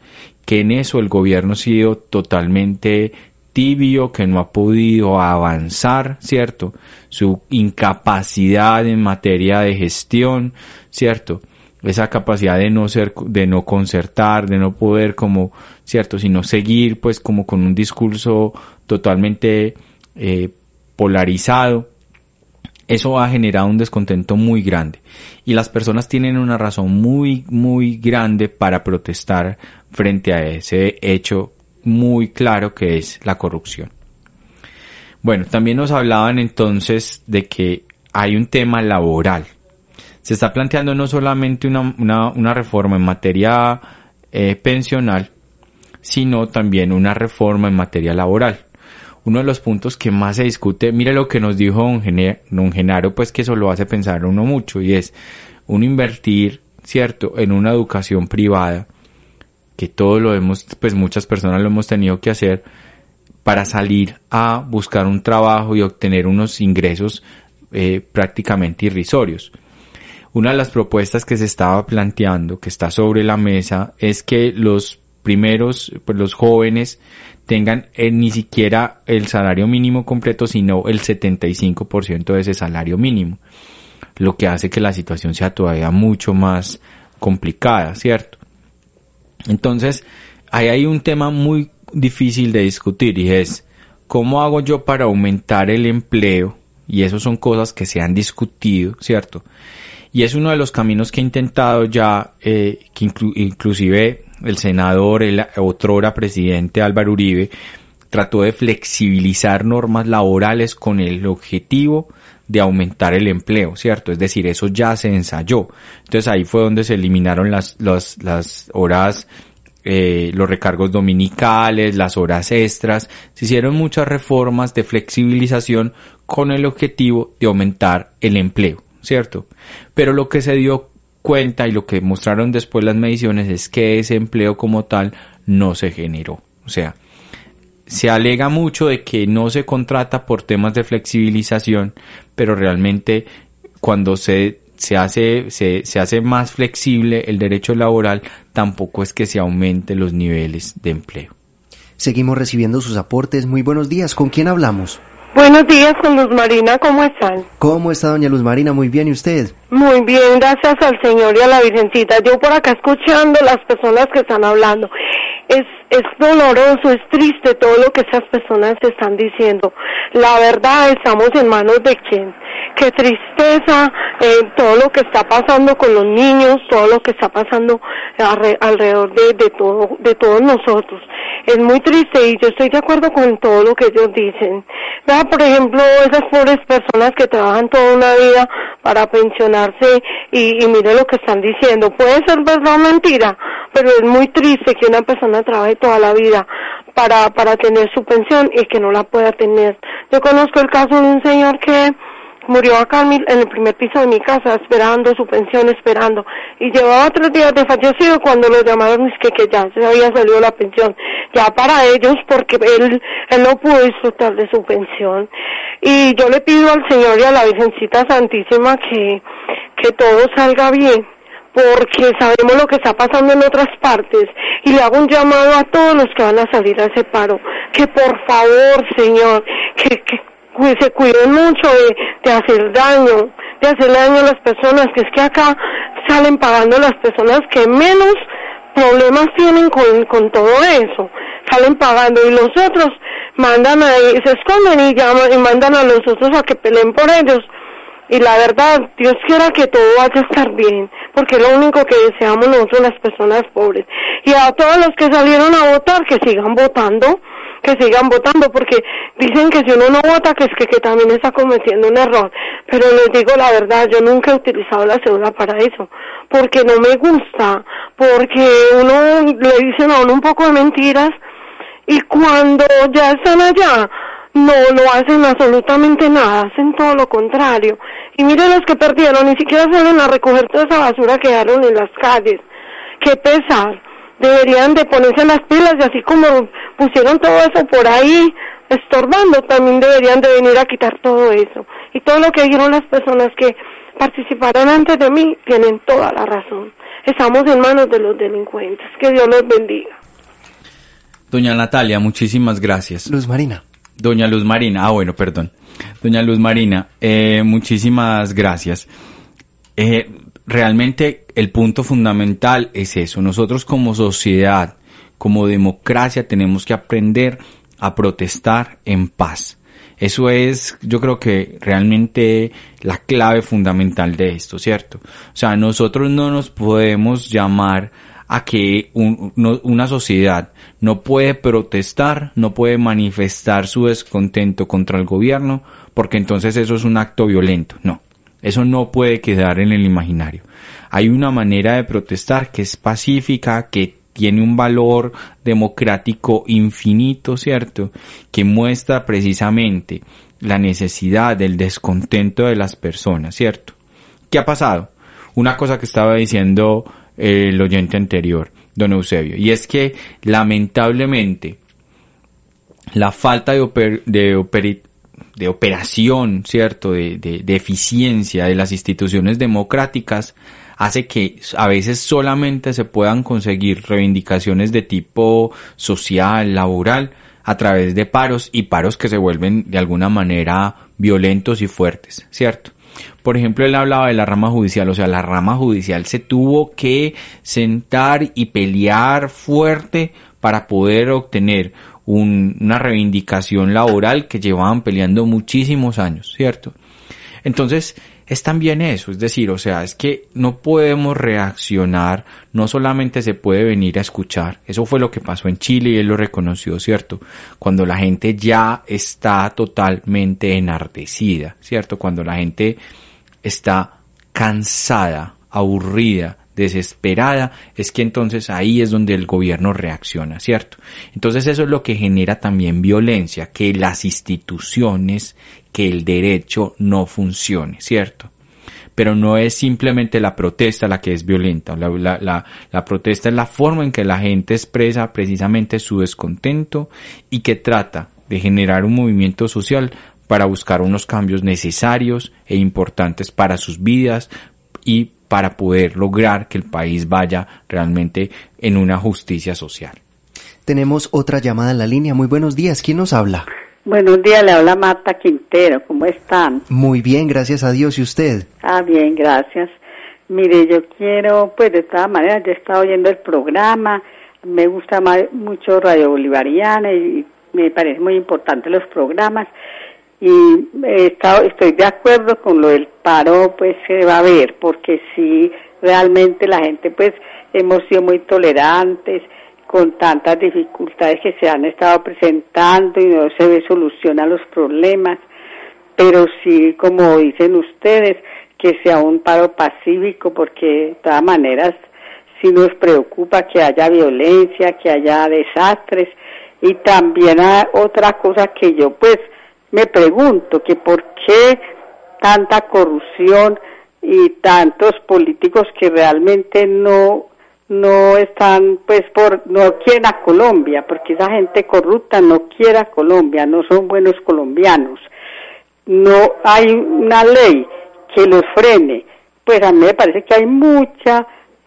que en eso el gobierno ha sido totalmente tibio, que no ha podido avanzar, ¿cierto? Su incapacidad en materia de gestión, ¿cierto? Esa capacidad de no ser, de no concertar, de no poder como, ¿cierto? Sino seguir pues como con un discurso totalmente eh, polarizado. Eso ha generado un descontento muy grande y las personas tienen una razón muy, muy grande para protestar frente a ese hecho muy claro que es la corrupción. Bueno, también nos hablaban entonces de que hay un tema laboral. Se está planteando no solamente una, reforma en materia eh, pensional, sino también una reforma en materia laboral. Uno de los puntos que más se discute, mire lo que nos dijo don, Genaro, pues que eso lo hace pensar uno mucho, y es uno invertir, cierto, en una educación privada que todo lo hemos, pues muchas personas lo hemos tenido que hacer para salir a buscar un trabajo y obtener unos ingresos eh, prácticamente irrisorios. Una de las propuestas que se estaba planteando, que está sobre la mesa, es que los primeros, pues los jóvenes tengan eh, ni siquiera el salario mínimo completo, sino el 75% de ese salario mínimo, lo que hace que la situación sea todavía mucho más complicada, ¿cierto? Entonces, ahí hay un tema muy difícil de discutir y es, ¿cómo hago yo para aumentar el empleo? Y eso son cosas que se han discutido, ¿cierto? Y es uno de los caminos que he intentado ya, eh, que inclusive el senador, el otrora presidente Álvaro Uribe, trató de flexibilizar normas laborales con el objetivo de aumentar el empleo, ¿cierto? Es decir, eso ya se ensayó. Entonces ahí fue donde se eliminaron las, las, las horas, eh, los recargos dominicales, las horas extras. Se hicieron muchas reformas de flexibilización con el objetivo de aumentar el empleo, ¿cierto? Pero lo que se dio cuenta y lo que mostraron después las mediciones es que ese empleo como tal no se generó. O sea, se alega mucho de que no se contrata por temas de flexibilización, pero realmente cuando se, se, hace, se, se hace más flexible el derecho laboral, tampoco es que se aumente los niveles de empleo. Seguimos recibiendo sus aportes. Muy buenos días. ¿Con quién hablamos? Buenos días, con Luz Marina, ¿cómo están? ¿Cómo está doña Luz Marina? Muy bien, ¿y usted? Muy bien, gracias al Señor y a la Virgencita. Yo por acá escuchando las personas que están hablando es, doloroso, es triste todo lo que esas personas están diciendo. La verdad, estamos en manos de quién. Qué tristeza eh, todo lo que está pasando con los niños, todo lo que está pasando alrededor de, de, todo, de todos nosotros. Es muy triste y yo estoy de acuerdo con todo lo que ellos dicen. Vea, por ejemplo, esas pobres personas que trabajan toda una vida para pensionarse y, y mire lo que están diciendo. Puede ser verdad o mentira, pero es muy triste que una persona trabaje toda la vida para, para tener su pensión y que no la pueda tener. Yo conozco el caso de un señor que murió acá en, el primer piso de mi casa esperando su pensión, esperando. Y llevaba tres días de fallecido cuando lo llamaron es que, que ya se había salido la pensión. Ya para ellos porque él, él no pudo disfrutar de su pensión. Y yo le pido al Señor y a la Virgencita Santísima que, que todo salga bien porque sabemos lo que está pasando en otras partes y le hago un llamado a todos los que van a salir a ese paro, que por favor, Señor, que, que se cuiden mucho de, de hacer daño, de hacer daño a las personas, que es que acá salen pagando las personas que menos problemas tienen con, con todo eso, salen pagando y los otros mandan ahí, se esconden y llaman y mandan a los otros a que peleen por ellos y la verdad, Dios quiera que todo vaya a estar bien, porque lo único que deseamos nosotros las personas pobres. Y a todos los que salieron a votar, que sigan votando, que sigan votando, porque dicen que si uno no vota, que es que, que también está cometiendo un error. Pero les digo la verdad, yo nunca he utilizado la cédula para eso, porque no me gusta, porque uno le dicen a uno un poco de mentiras, y cuando ya están allá, no, no hacen absolutamente nada, hacen todo lo contrario. Y miren los que perdieron, ni siquiera salen a recoger toda esa basura que dejaron en las calles. Qué pesar. Deberían de ponerse las pilas y así como pusieron todo eso por ahí estorbando, también deberían de venir a quitar todo eso. Y todo lo que dijeron las personas que participaron antes de mí tienen toda la razón. Estamos en manos de los delincuentes. Que Dios los bendiga. Doña Natalia, muchísimas gracias. Luz Marina. Doña Luz Marina, ah bueno, perdón. Doña Luz Marina, eh, muchísimas gracias. Eh, realmente el punto fundamental es eso. Nosotros como sociedad, como democracia, tenemos que aprender a protestar en paz. Eso es, yo creo que realmente la clave fundamental de esto, ¿cierto? O sea, nosotros no nos podemos llamar a que una sociedad no puede protestar, no puede manifestar su descontento contra el gobierno, porque entonces eso es un acto violento. No, eso no puede quedar en el imaginario. Hay una manera de protestar que es pacífica, que tiene un valor democrático infinito, ¿cierto? Que muestra precisamente la necesidad del descontento de las personas, ¿cierto? ¿Qué ha pasado? Una cosa que estaba diciendo el oyente anterior, don Eusebio, y es que lamentablemente la falta de, de, de operación, ¿cierto? De, de, eficiencia de las instituciones democráticas hace que a veces solamente se puedan conseguir reivindicaciones de tipo social, laboral, a través de paros y paros que se vuelven de alguna manera violentos y fuertes, ¿cierto? Por ejemplo, él hablaba de la rama judicial, o sea, la rama judicial se tuvo que sentar y pelear fuerte para poder obtener una reivindicación laboral que llevaban peleando muchísimos años, ¿cierto? Entonces, es también eso, es decir, o sea, es que no podemos reaccionar, no solamente se puede venir a escuchar, eso fue lo que pasó en Chile y él lo reconoció, ¿cierto? Cuando la gente ya está totalmente enardecida, ¿cierto? Cuando la gente está cansada, aburrida, desesperada, es que entonces ahí es donde el gobierno reacciona, ¿cierto? Entonces eso es lo que genera también violencia, que las instituciones, que el derecho no funcione, ¿cierto? Pero no es simplemente la protesta la que es violenta, la, protesta es la forma en que la gente expresa precisamente su descontento y que trata de generar un movimiento social para buscar unos cambios necesarios e importantes para sus vidas y para poder lograr que el país vaya realmente en una justicia social. Tenemos otra llamada en la línea. Muy buenos días. ¿Quién nos habla? Buenos días, le habla Marta Quintero. ¿Cómo están? Muy bien, gracias a Dios. ¿Y usted? Ah, bien, gracias. Mire, yo quiero, pues de todas maneras, yo he estado oyendo el programa. Me gusta mucho Radio Bolivariana y me parece muy importante los programas y he estado, estoy de acuerdo con lo del paro pues se va a ver porque si realmente la gente pues hemos sido muy tolerantes con tantas dificultades que se han estado presentando y no se ve solución a los problemas pero sí como dicen ustedes que sea un paro pacífico porque de todas maneras sí nos preocupa que haya violencia que haya desastres y también otra cosa que yo pues me pregunto que por qué tanta corrupción y tantos políticos que realmente no no están pues por no quieren a Colombia porque esa gente corrupta no quiere a Colombia no son buenos colombianos. No hay una ley que los frene. Pues a mí me parece que hay mucha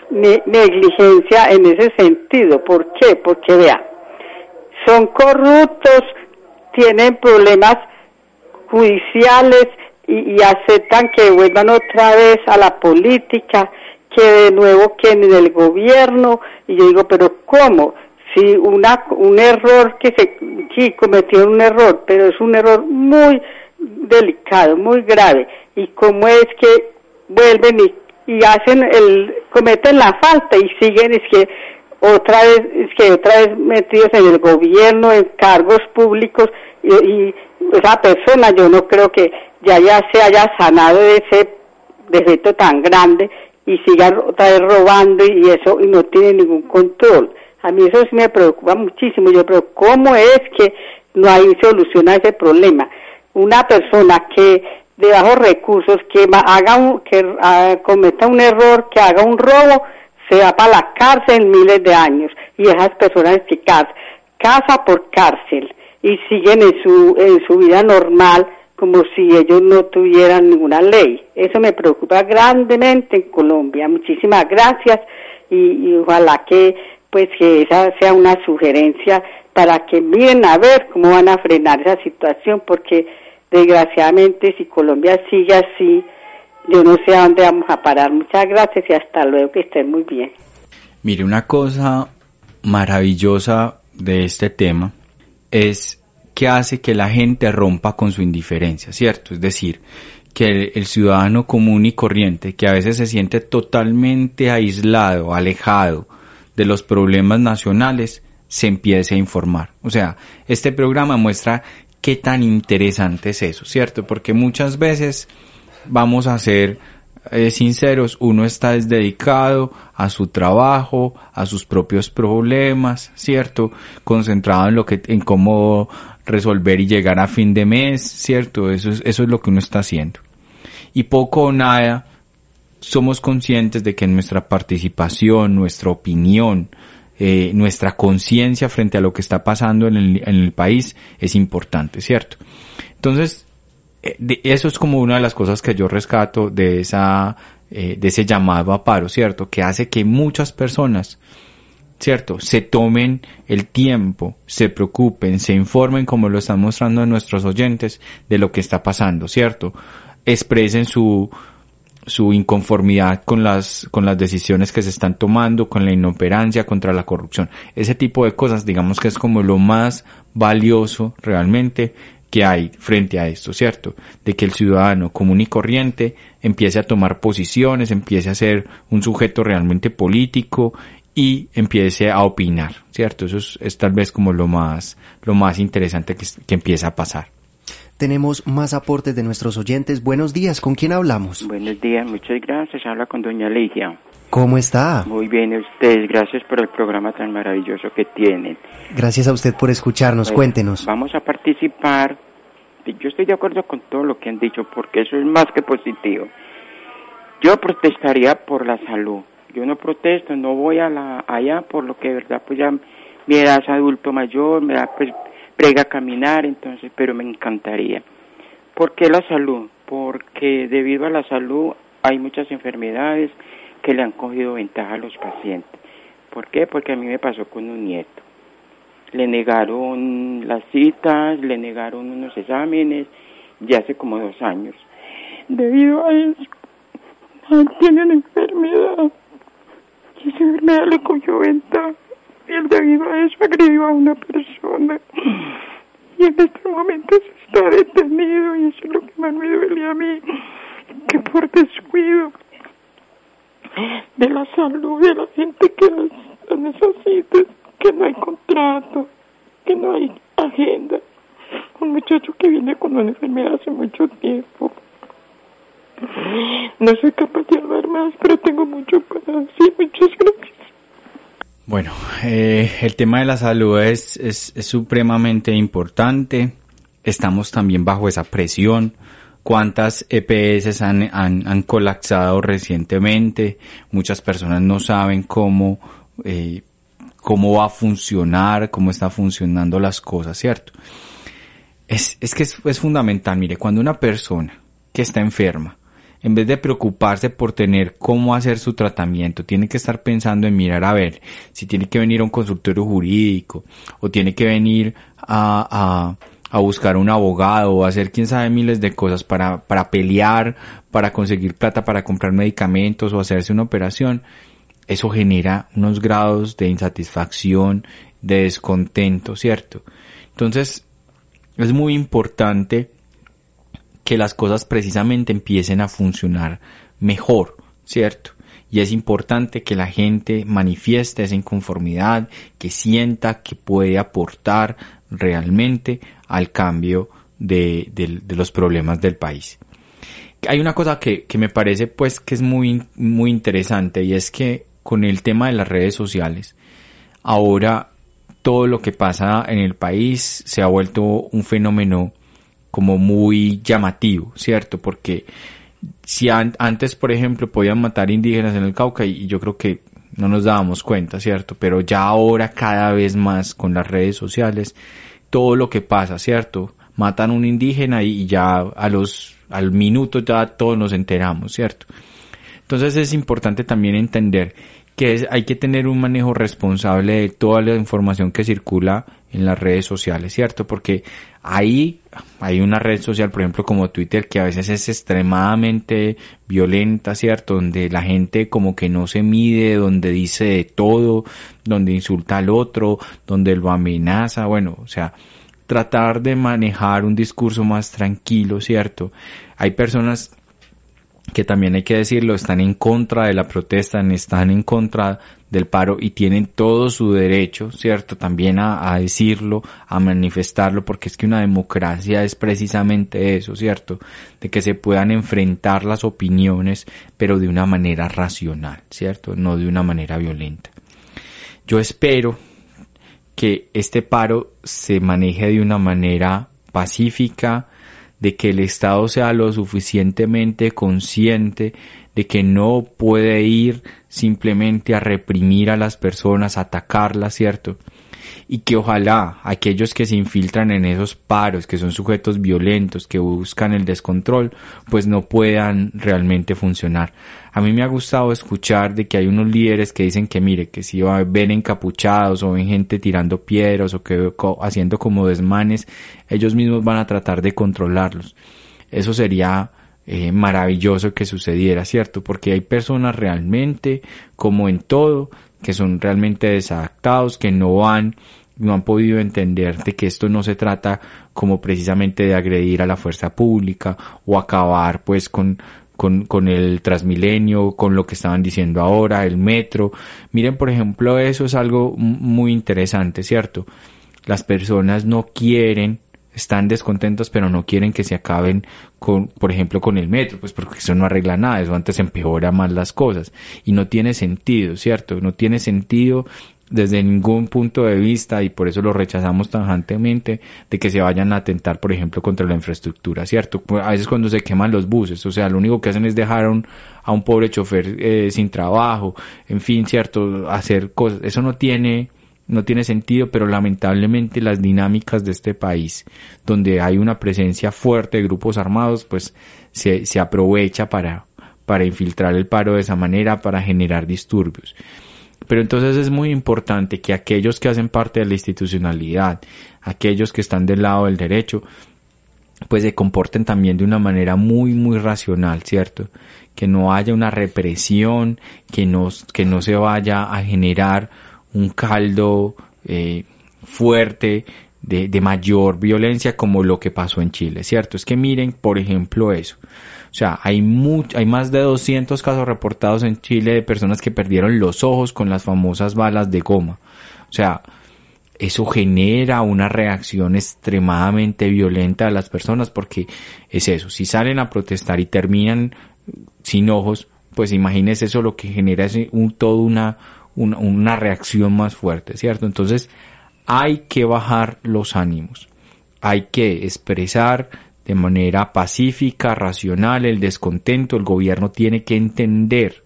negligencia en ese sentido. ¿por qué? porque vea son corruptos tienen problemas judiciales y, aceptan que vuelvan otra vez a la política, que de nuevo queden en el gobierno. Y yo digo, pero ¿cómo? Si una, un error que se, sí, cometieron un error, pero es un error muy delicado, muy grave. Y cómo es que vuelven y, y hacen el, cometen la falta y siguen, es que otra vez, es que otra vez metidos en el gobierno, en cargos públicos y, esa persona yo no creo que ya ya se haya sanado de ese defecto tan grande y siga otra vez robando y eso y no tiene ningún control. A mí eso sí me preocupa muchísimo. Yo, pero ¿cómo es que no hay solución a ese problema. Una persona que de bajos recursos, que haga un, que ah, cometa un error, que haga un robo, se va para la cárcel miles de años y esas personas eficaz, casa por cárcel y siguen en su, en su vida normal como si ellos no tuvieran ninguna ley. Eso me preocupa grandemente en Colombia. Muchísimas gracias y, ojalá que pues que esa sea una sugerencia para que miren a ver cómo van a frenar esa situación porque desgraciadamente si Colombia sigue así yo no sé a dónde vamos a parar. Muchas gracias y hasta luego, que estén muy bien. Mire, una cosa maravillosa de este tema es que hace que la gente rompa con su indiferencia, ¿cierto? Es decir, que el, ciudadano común y corriente, que a veces se siente totalmente aislado, alejado de los problemas nacionales, se empiece a informar. O sea, este programa muestra qué tan interesante es eso, ¿cierto? Porque muchas veces vamos a ser eh, sinceros, uno está dedicado a su trabajo, a sus propios problemas, ¿cierto? Concentrado en lo que, en cómo resolver y llegar a fin de mes, ¿cierto? Eso es, eso es lo que uno está haciendo. Y poco o nada somos conscientes de que nuestra participación, nuestra opinión, eh, nuestra conciencia frente a lo que está pasando en el, en el país es importante, ¿cierto? Entonces, eso es como una de las cosas que yo rescato de esa eh, de ese llamado a paro, ¿cierto? Que hace que muchas personas, ¿cierto? Se tomen el tiempo, se preocupen, se informen como lo están mostrando nuestros oyentes de lo que está pasando, ¿cierto? Expresen su su inconformidad con las con las decisiones que se están tomando, con la inoperancia contra la corrupción. Ese tipo de cosas, digamos que es como lo más valioso realmente que hay frente a esto, ¿cierto? De que el ciudadano común y corriente empiece a tomar posiciones, empiece a ser un sujeto realmente político y empiece a opinar, ¿cierto? Eso es, tal vez como lo más, lo más interesante que, que empieza a pasar. Tenemos más aportes de nuestros oyentes. Buenos días, ¿con quién hablamos? Buenos días, muchas gracias. Habla con doña Ligia. ¿Cómo está? Muy bien, ustedes. Gracias por el programa tan maravilloso que tienen. Gracias a usted por escucharnos. Pues, Cuéntenos. Vamos a participar. Yo estoy de acuerdo con todo lo que han dicho porque eso es más que positivo. Yo protestaría por la salud. Yo no protesto, no voy a la, allá por lo que de verdad pues ya mi edad es adulto mayor, me da pues prega caminar, entonces, pero me encantaría. ¿Por qué la salud? Porque debido a la salud hay muchas enfermedades que le han cogido ventaja a los pacientes. ¿Por qué? Porque a mí me pasó con un nieto. Le negaron las citas, le negaron unos exámenes, ya hace como dos años. Debido a eso, tiene una enfermedad. Y esa enfermedad le cogió ventaja. Y él debido a eso agredió a una persona. Y en este momento está detenido y eso es lo que más me duele a mí. Que por descuido de la salud de la gente que las, necesita, que no hay contrato, que no hay agenda. Un muchacho que viene con una enfermedad hace mucho tiempo. No soy capaz de hablar más, pero tengo mucho para decir. Muchas gracias. Bueno, eh, el tema de la salud es, es, es supremamente importante. Estamos también bajo esa presión cuántas EPS han, han, colapsado recientemente, muchas personas no saben cómo, eh, cómo va a funcionar, cómo está funcionando las cosas, ¿cierto? Es, es que es, fundamental, mire, cuando una persona que está enferma, en vez de preocuparse por tener cómo hacer su tratamiento, tiene que estar pensando en mirar a ver si tiene que venir a un consultorio jurídico o tiene que venir a a buscar un abogado o hacer quién sabe miles de cosas para, para pelear, para conseguir plata, para comprar medicamentos o hacerse una operación, eso genera unos grados de insatisfacción, de descontento, ¿cierto? Entonces, es muy importante que las cosas precisamente empiecen a funcionar mejor, ¿cierto? Y es importante que la gente manifieste esa inconformidad, que sienta que puede aportar realmente al cambio de, los problemas del país. Hay una cosa que, me parece pues que es muy, muy interesante y es que con el tema de las redes sociales, ahora todo lo que pasa en el país se ha vuelto un fenómeno como muy llamativo, ¿cierto? Porque si antes, por ejemplo, podían matar indígenas en el Cauca y yo creo que no nos dábamos cuenta, ¿cierto? Pero ya ahora cada vez más con las redes sociales, todo lo que pasa, ¿cierto? Matan a un indígena y ya a los, al minuto ya todos nos enteramos, ¿cierto? Entonces es importante también entender que hay que tener un manejo responsable de toda la información que circula en las redes sociales, ¿cierto? Porque ahí hay una red social, por ejemplo, como Twitter, que a veces es extremadamente violenta, ¿cierto? Donde la gente como que no se mide, donde dice de todo, donde insulta al otro, donde lo amenaza, bueno, o sea, tratar de manejar un discurso más tranquilo, ¿cierto? Hay personas que también hay que decirlo, están en contra de la protesta, están en contra del paro y tienen todo su derecho, ¿cierto? También a, decirlo, a manifestarlo, porque es que una democracia es precisamente eso, ¿cierto? De que se puedan enfrentar las opiniones, pero de una manera racional, ¿cierto? No de una manera violenta. Yo espero que este paro se maneje de una manera pacífica, de que el Estado sea lo suficientemente consciente de que no puede ir simplemente a reprimir a las personas, a atacarlas, ¿cierto? Y que ojalá aquellos que se infiltran en esos paros, que son sujetos violentos, que buscan el descontrol, pues no puedan realmente funcionar. A mí me ha gustado escuchar de que hay unos líderes que dicen que mire, que si ven encapuchados o ven gente tirando piedras o que haciendo como desmanes, ellos mismos van a tratar de controlarlos. Eso sería eh, maravilloso que sucediera, ¿cierto? Porque hay personas realmente, como en todo, que son realmente desadaptados, que no han, no han podido entender de que esto no se trata como precisamente de agredir a la fuerza pública o acabar pues con, con, con, el Transmilenio, con lo que estaban diciendo ahora, el metro. Miren, por ejemplo, eso es algo muy interesante, ¿cierto? Las personas no quieren están descontentos pero no quieren que se acaben con, por ejemplo, con el metro, pues porque eso no arregla nada, eso antes empeora más las cosas y no tiene sentido, ¿cierto? No tiene sentido desde ningún punto de vista y por eso lo rechazamos tajantemente de que se vayan a atentar, por ejemplo, contra la infraestructura, ¿cierto? A veces cuando se queman los buses, o sea, lo único que hacen es dejar a un, a un pobre chofer eh, sin trabajo, en fin, ¿cierto? Hacer cosas, eso no tiene no tiene sentido, pero lamentablemente las dinámicas de este país, donde hay una presencia fuerte de grupos armados, pues se, se aprovecha para, para infiltrar el paro de esa manera, para generar disturbios. Pero entonces es muy importante que aquellos que hacen parte de la institucionalidad, aquellos que están del lado del derecho, pues se comporten también de una manera muy, muy racional, ¿cierto? Que no haya una represión, que que no se vaya a generar un caldo eh, fuerte de, de, mayor violencia como lo que pasó en Chile, ¿cierto? Es que miren, por ejemplo, eso. O sea, hay, hay más de 200 casos reportados en Chile de personas que perdieron los ojos con las famosas balas de goma. O sea, eso genera una reacción extremadamente violenta de las personas porque es eso, si salen a protestar y terminan sin ojos, pues imagínense eso lo que genera es un, todo una, una, reacción más fuerte, ¿cierto? Entonces hay que bajar los ánimos, hay que expresar de manera pacífica, racional el descontento, el gobierno tiene que entender,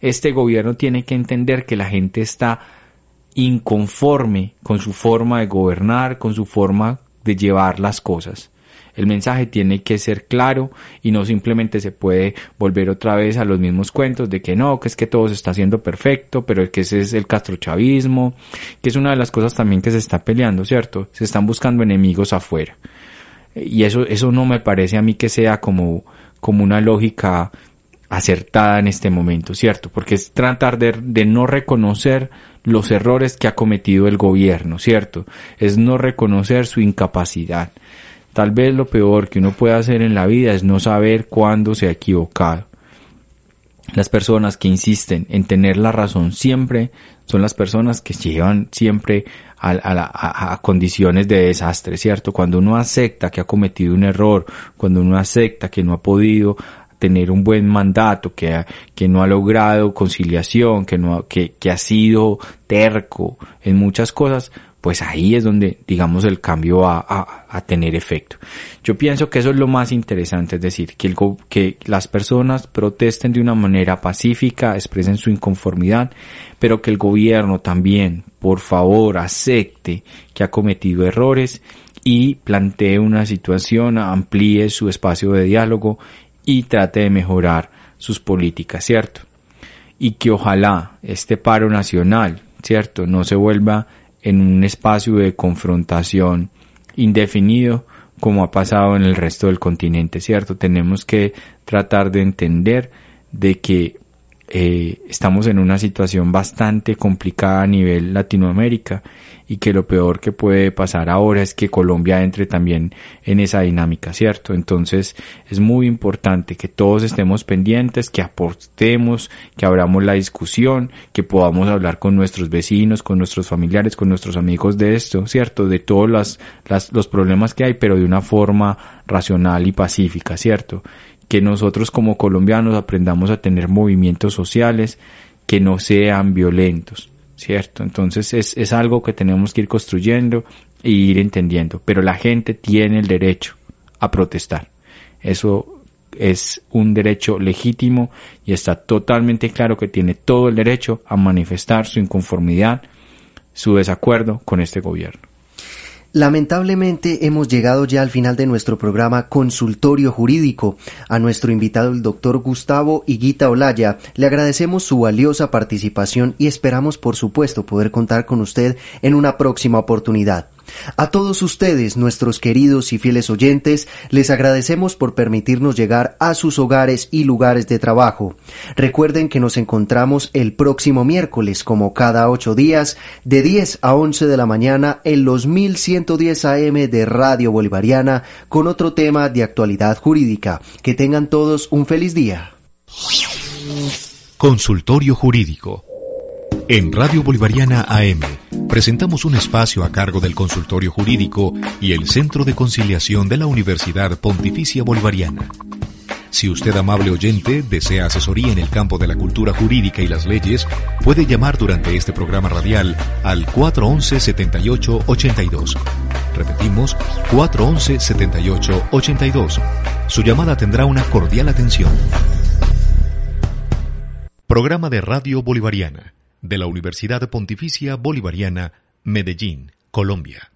este gobierno tiene que entender que la gente está inconforme con su forma de gobernar, con su forma de llevar las cosas. El mensaje tiene que ser claro y no simplemente se puede volver otra vez a los mismos cuentos de que no, que es que todo se está haciendo perfecto, pero que ese es el castrochavismo, que es una de las cosas también que se está peleando, ¿cierto? Se están buscando enemigos afuera. Y eso, eso no me parece a mí que sea como, como una lógica acertada en este momento, ¿cierto? Porque es tratar de, de, no reconocer los errores que ha cometido el gobierno, ¿cierto? Es no reconocer su incapacidad. Tal vez lo peor que uno puede hacer en la vida es no saber cuándo se ha equivocado. Las personas que insisten en tener la razón siempre son las personas que llevan siempre a, condiciones de desastre, ¿cierto? Cuando uno acepta que ha cometido un error, cuando uno acepta que no ha podido tener un buen mandato, que, que no ha logrado conciliación, que, no, que, que ha sido terco en muchas cosas, pues ahí es donde, digamos, el cambio va a, tener efecto. Yo pienso que eso es lo más interesante, es decir, que, que las personas protesten de una manera pacífica, expresen su inconformidad, pero que el gobierno también, por favor, acepte que ha cometido errores y plantee una situación, amplíe su espacio de diálogo y trate de mejorar sus políticas, ¿cierto? Y que ojalá este paro nacional, ¿cierto? No se vuelva en un espacio de confrontación indefinido como ha pasado en el resto del continente, ¿cierto? Tenemos que tratar de entender de que eh, estamos en una situación bastante complicada a nivel Latinoamérica y que lo peor que puede pasar ahora es que Colombia entre también en esa dinámica, ¿cierto? Entonces es muy importante que todos estemos pendientes, que aportemos, que abramos la discusión, que podamos hablar con nuestros vecinos, con nuestros familiares, con nuestros amigos de esto, ¿cierto? De todos las, las, los problemas que hay, pero de una forma racional y pacífica, ¿cierto? Que nosotros como colombianos aprendamos a tener movimientos sociales que no sean violentos, ¿cierto? Entonces es, es algo que tenemos que ir construyendo e ir entendiendo, pero la gente tiene el derecho a protestar. Eso es un derecho legítimo y está totalmente claro que tiene todo el derecho a manifestar su inconformidad, su desacuerdo con este gobierno. Lamentablemente hemos llegado ya al final de nuestro programa Consultorio Jurídico. A nuestro invitado el doctor Gustavo Higuita Olaya le agradecemos su valiosa participación y esperamos por supuesto poder contar con usted en una próxima oportunidad. A todos ustedes, nuestros queridos y fieles oyentes, les agradecemos por permitirnos llegar a sus hogares y lugares de trabajo. Recuerden que nos encontramos el próximo miércoles, como cada ocho días, de 10 a 11 de la mañana en los 1110 AM de Radio Bolivariana, con otro tema de actualidad jurídica. Que tengan todos un feliz día. Consultorio Jurídico en Radio Bolivariana AM presentamos un espacio a cargo del Consultorio Jurídico y el Centro de Conciliación de la Universidad Pontificia Bolivariana. Si usted, amable oyente, desea asesoría en el campo de la cultura jurídica y las leyes, puede llamar durante este programa radial al 411-7882. Repetimos, 411-7882. Su llamada tendrá una cordial atención. Programa de Radio Bolivariana de la Universidad Pontificia Bolivariana, Medellín, Colombia.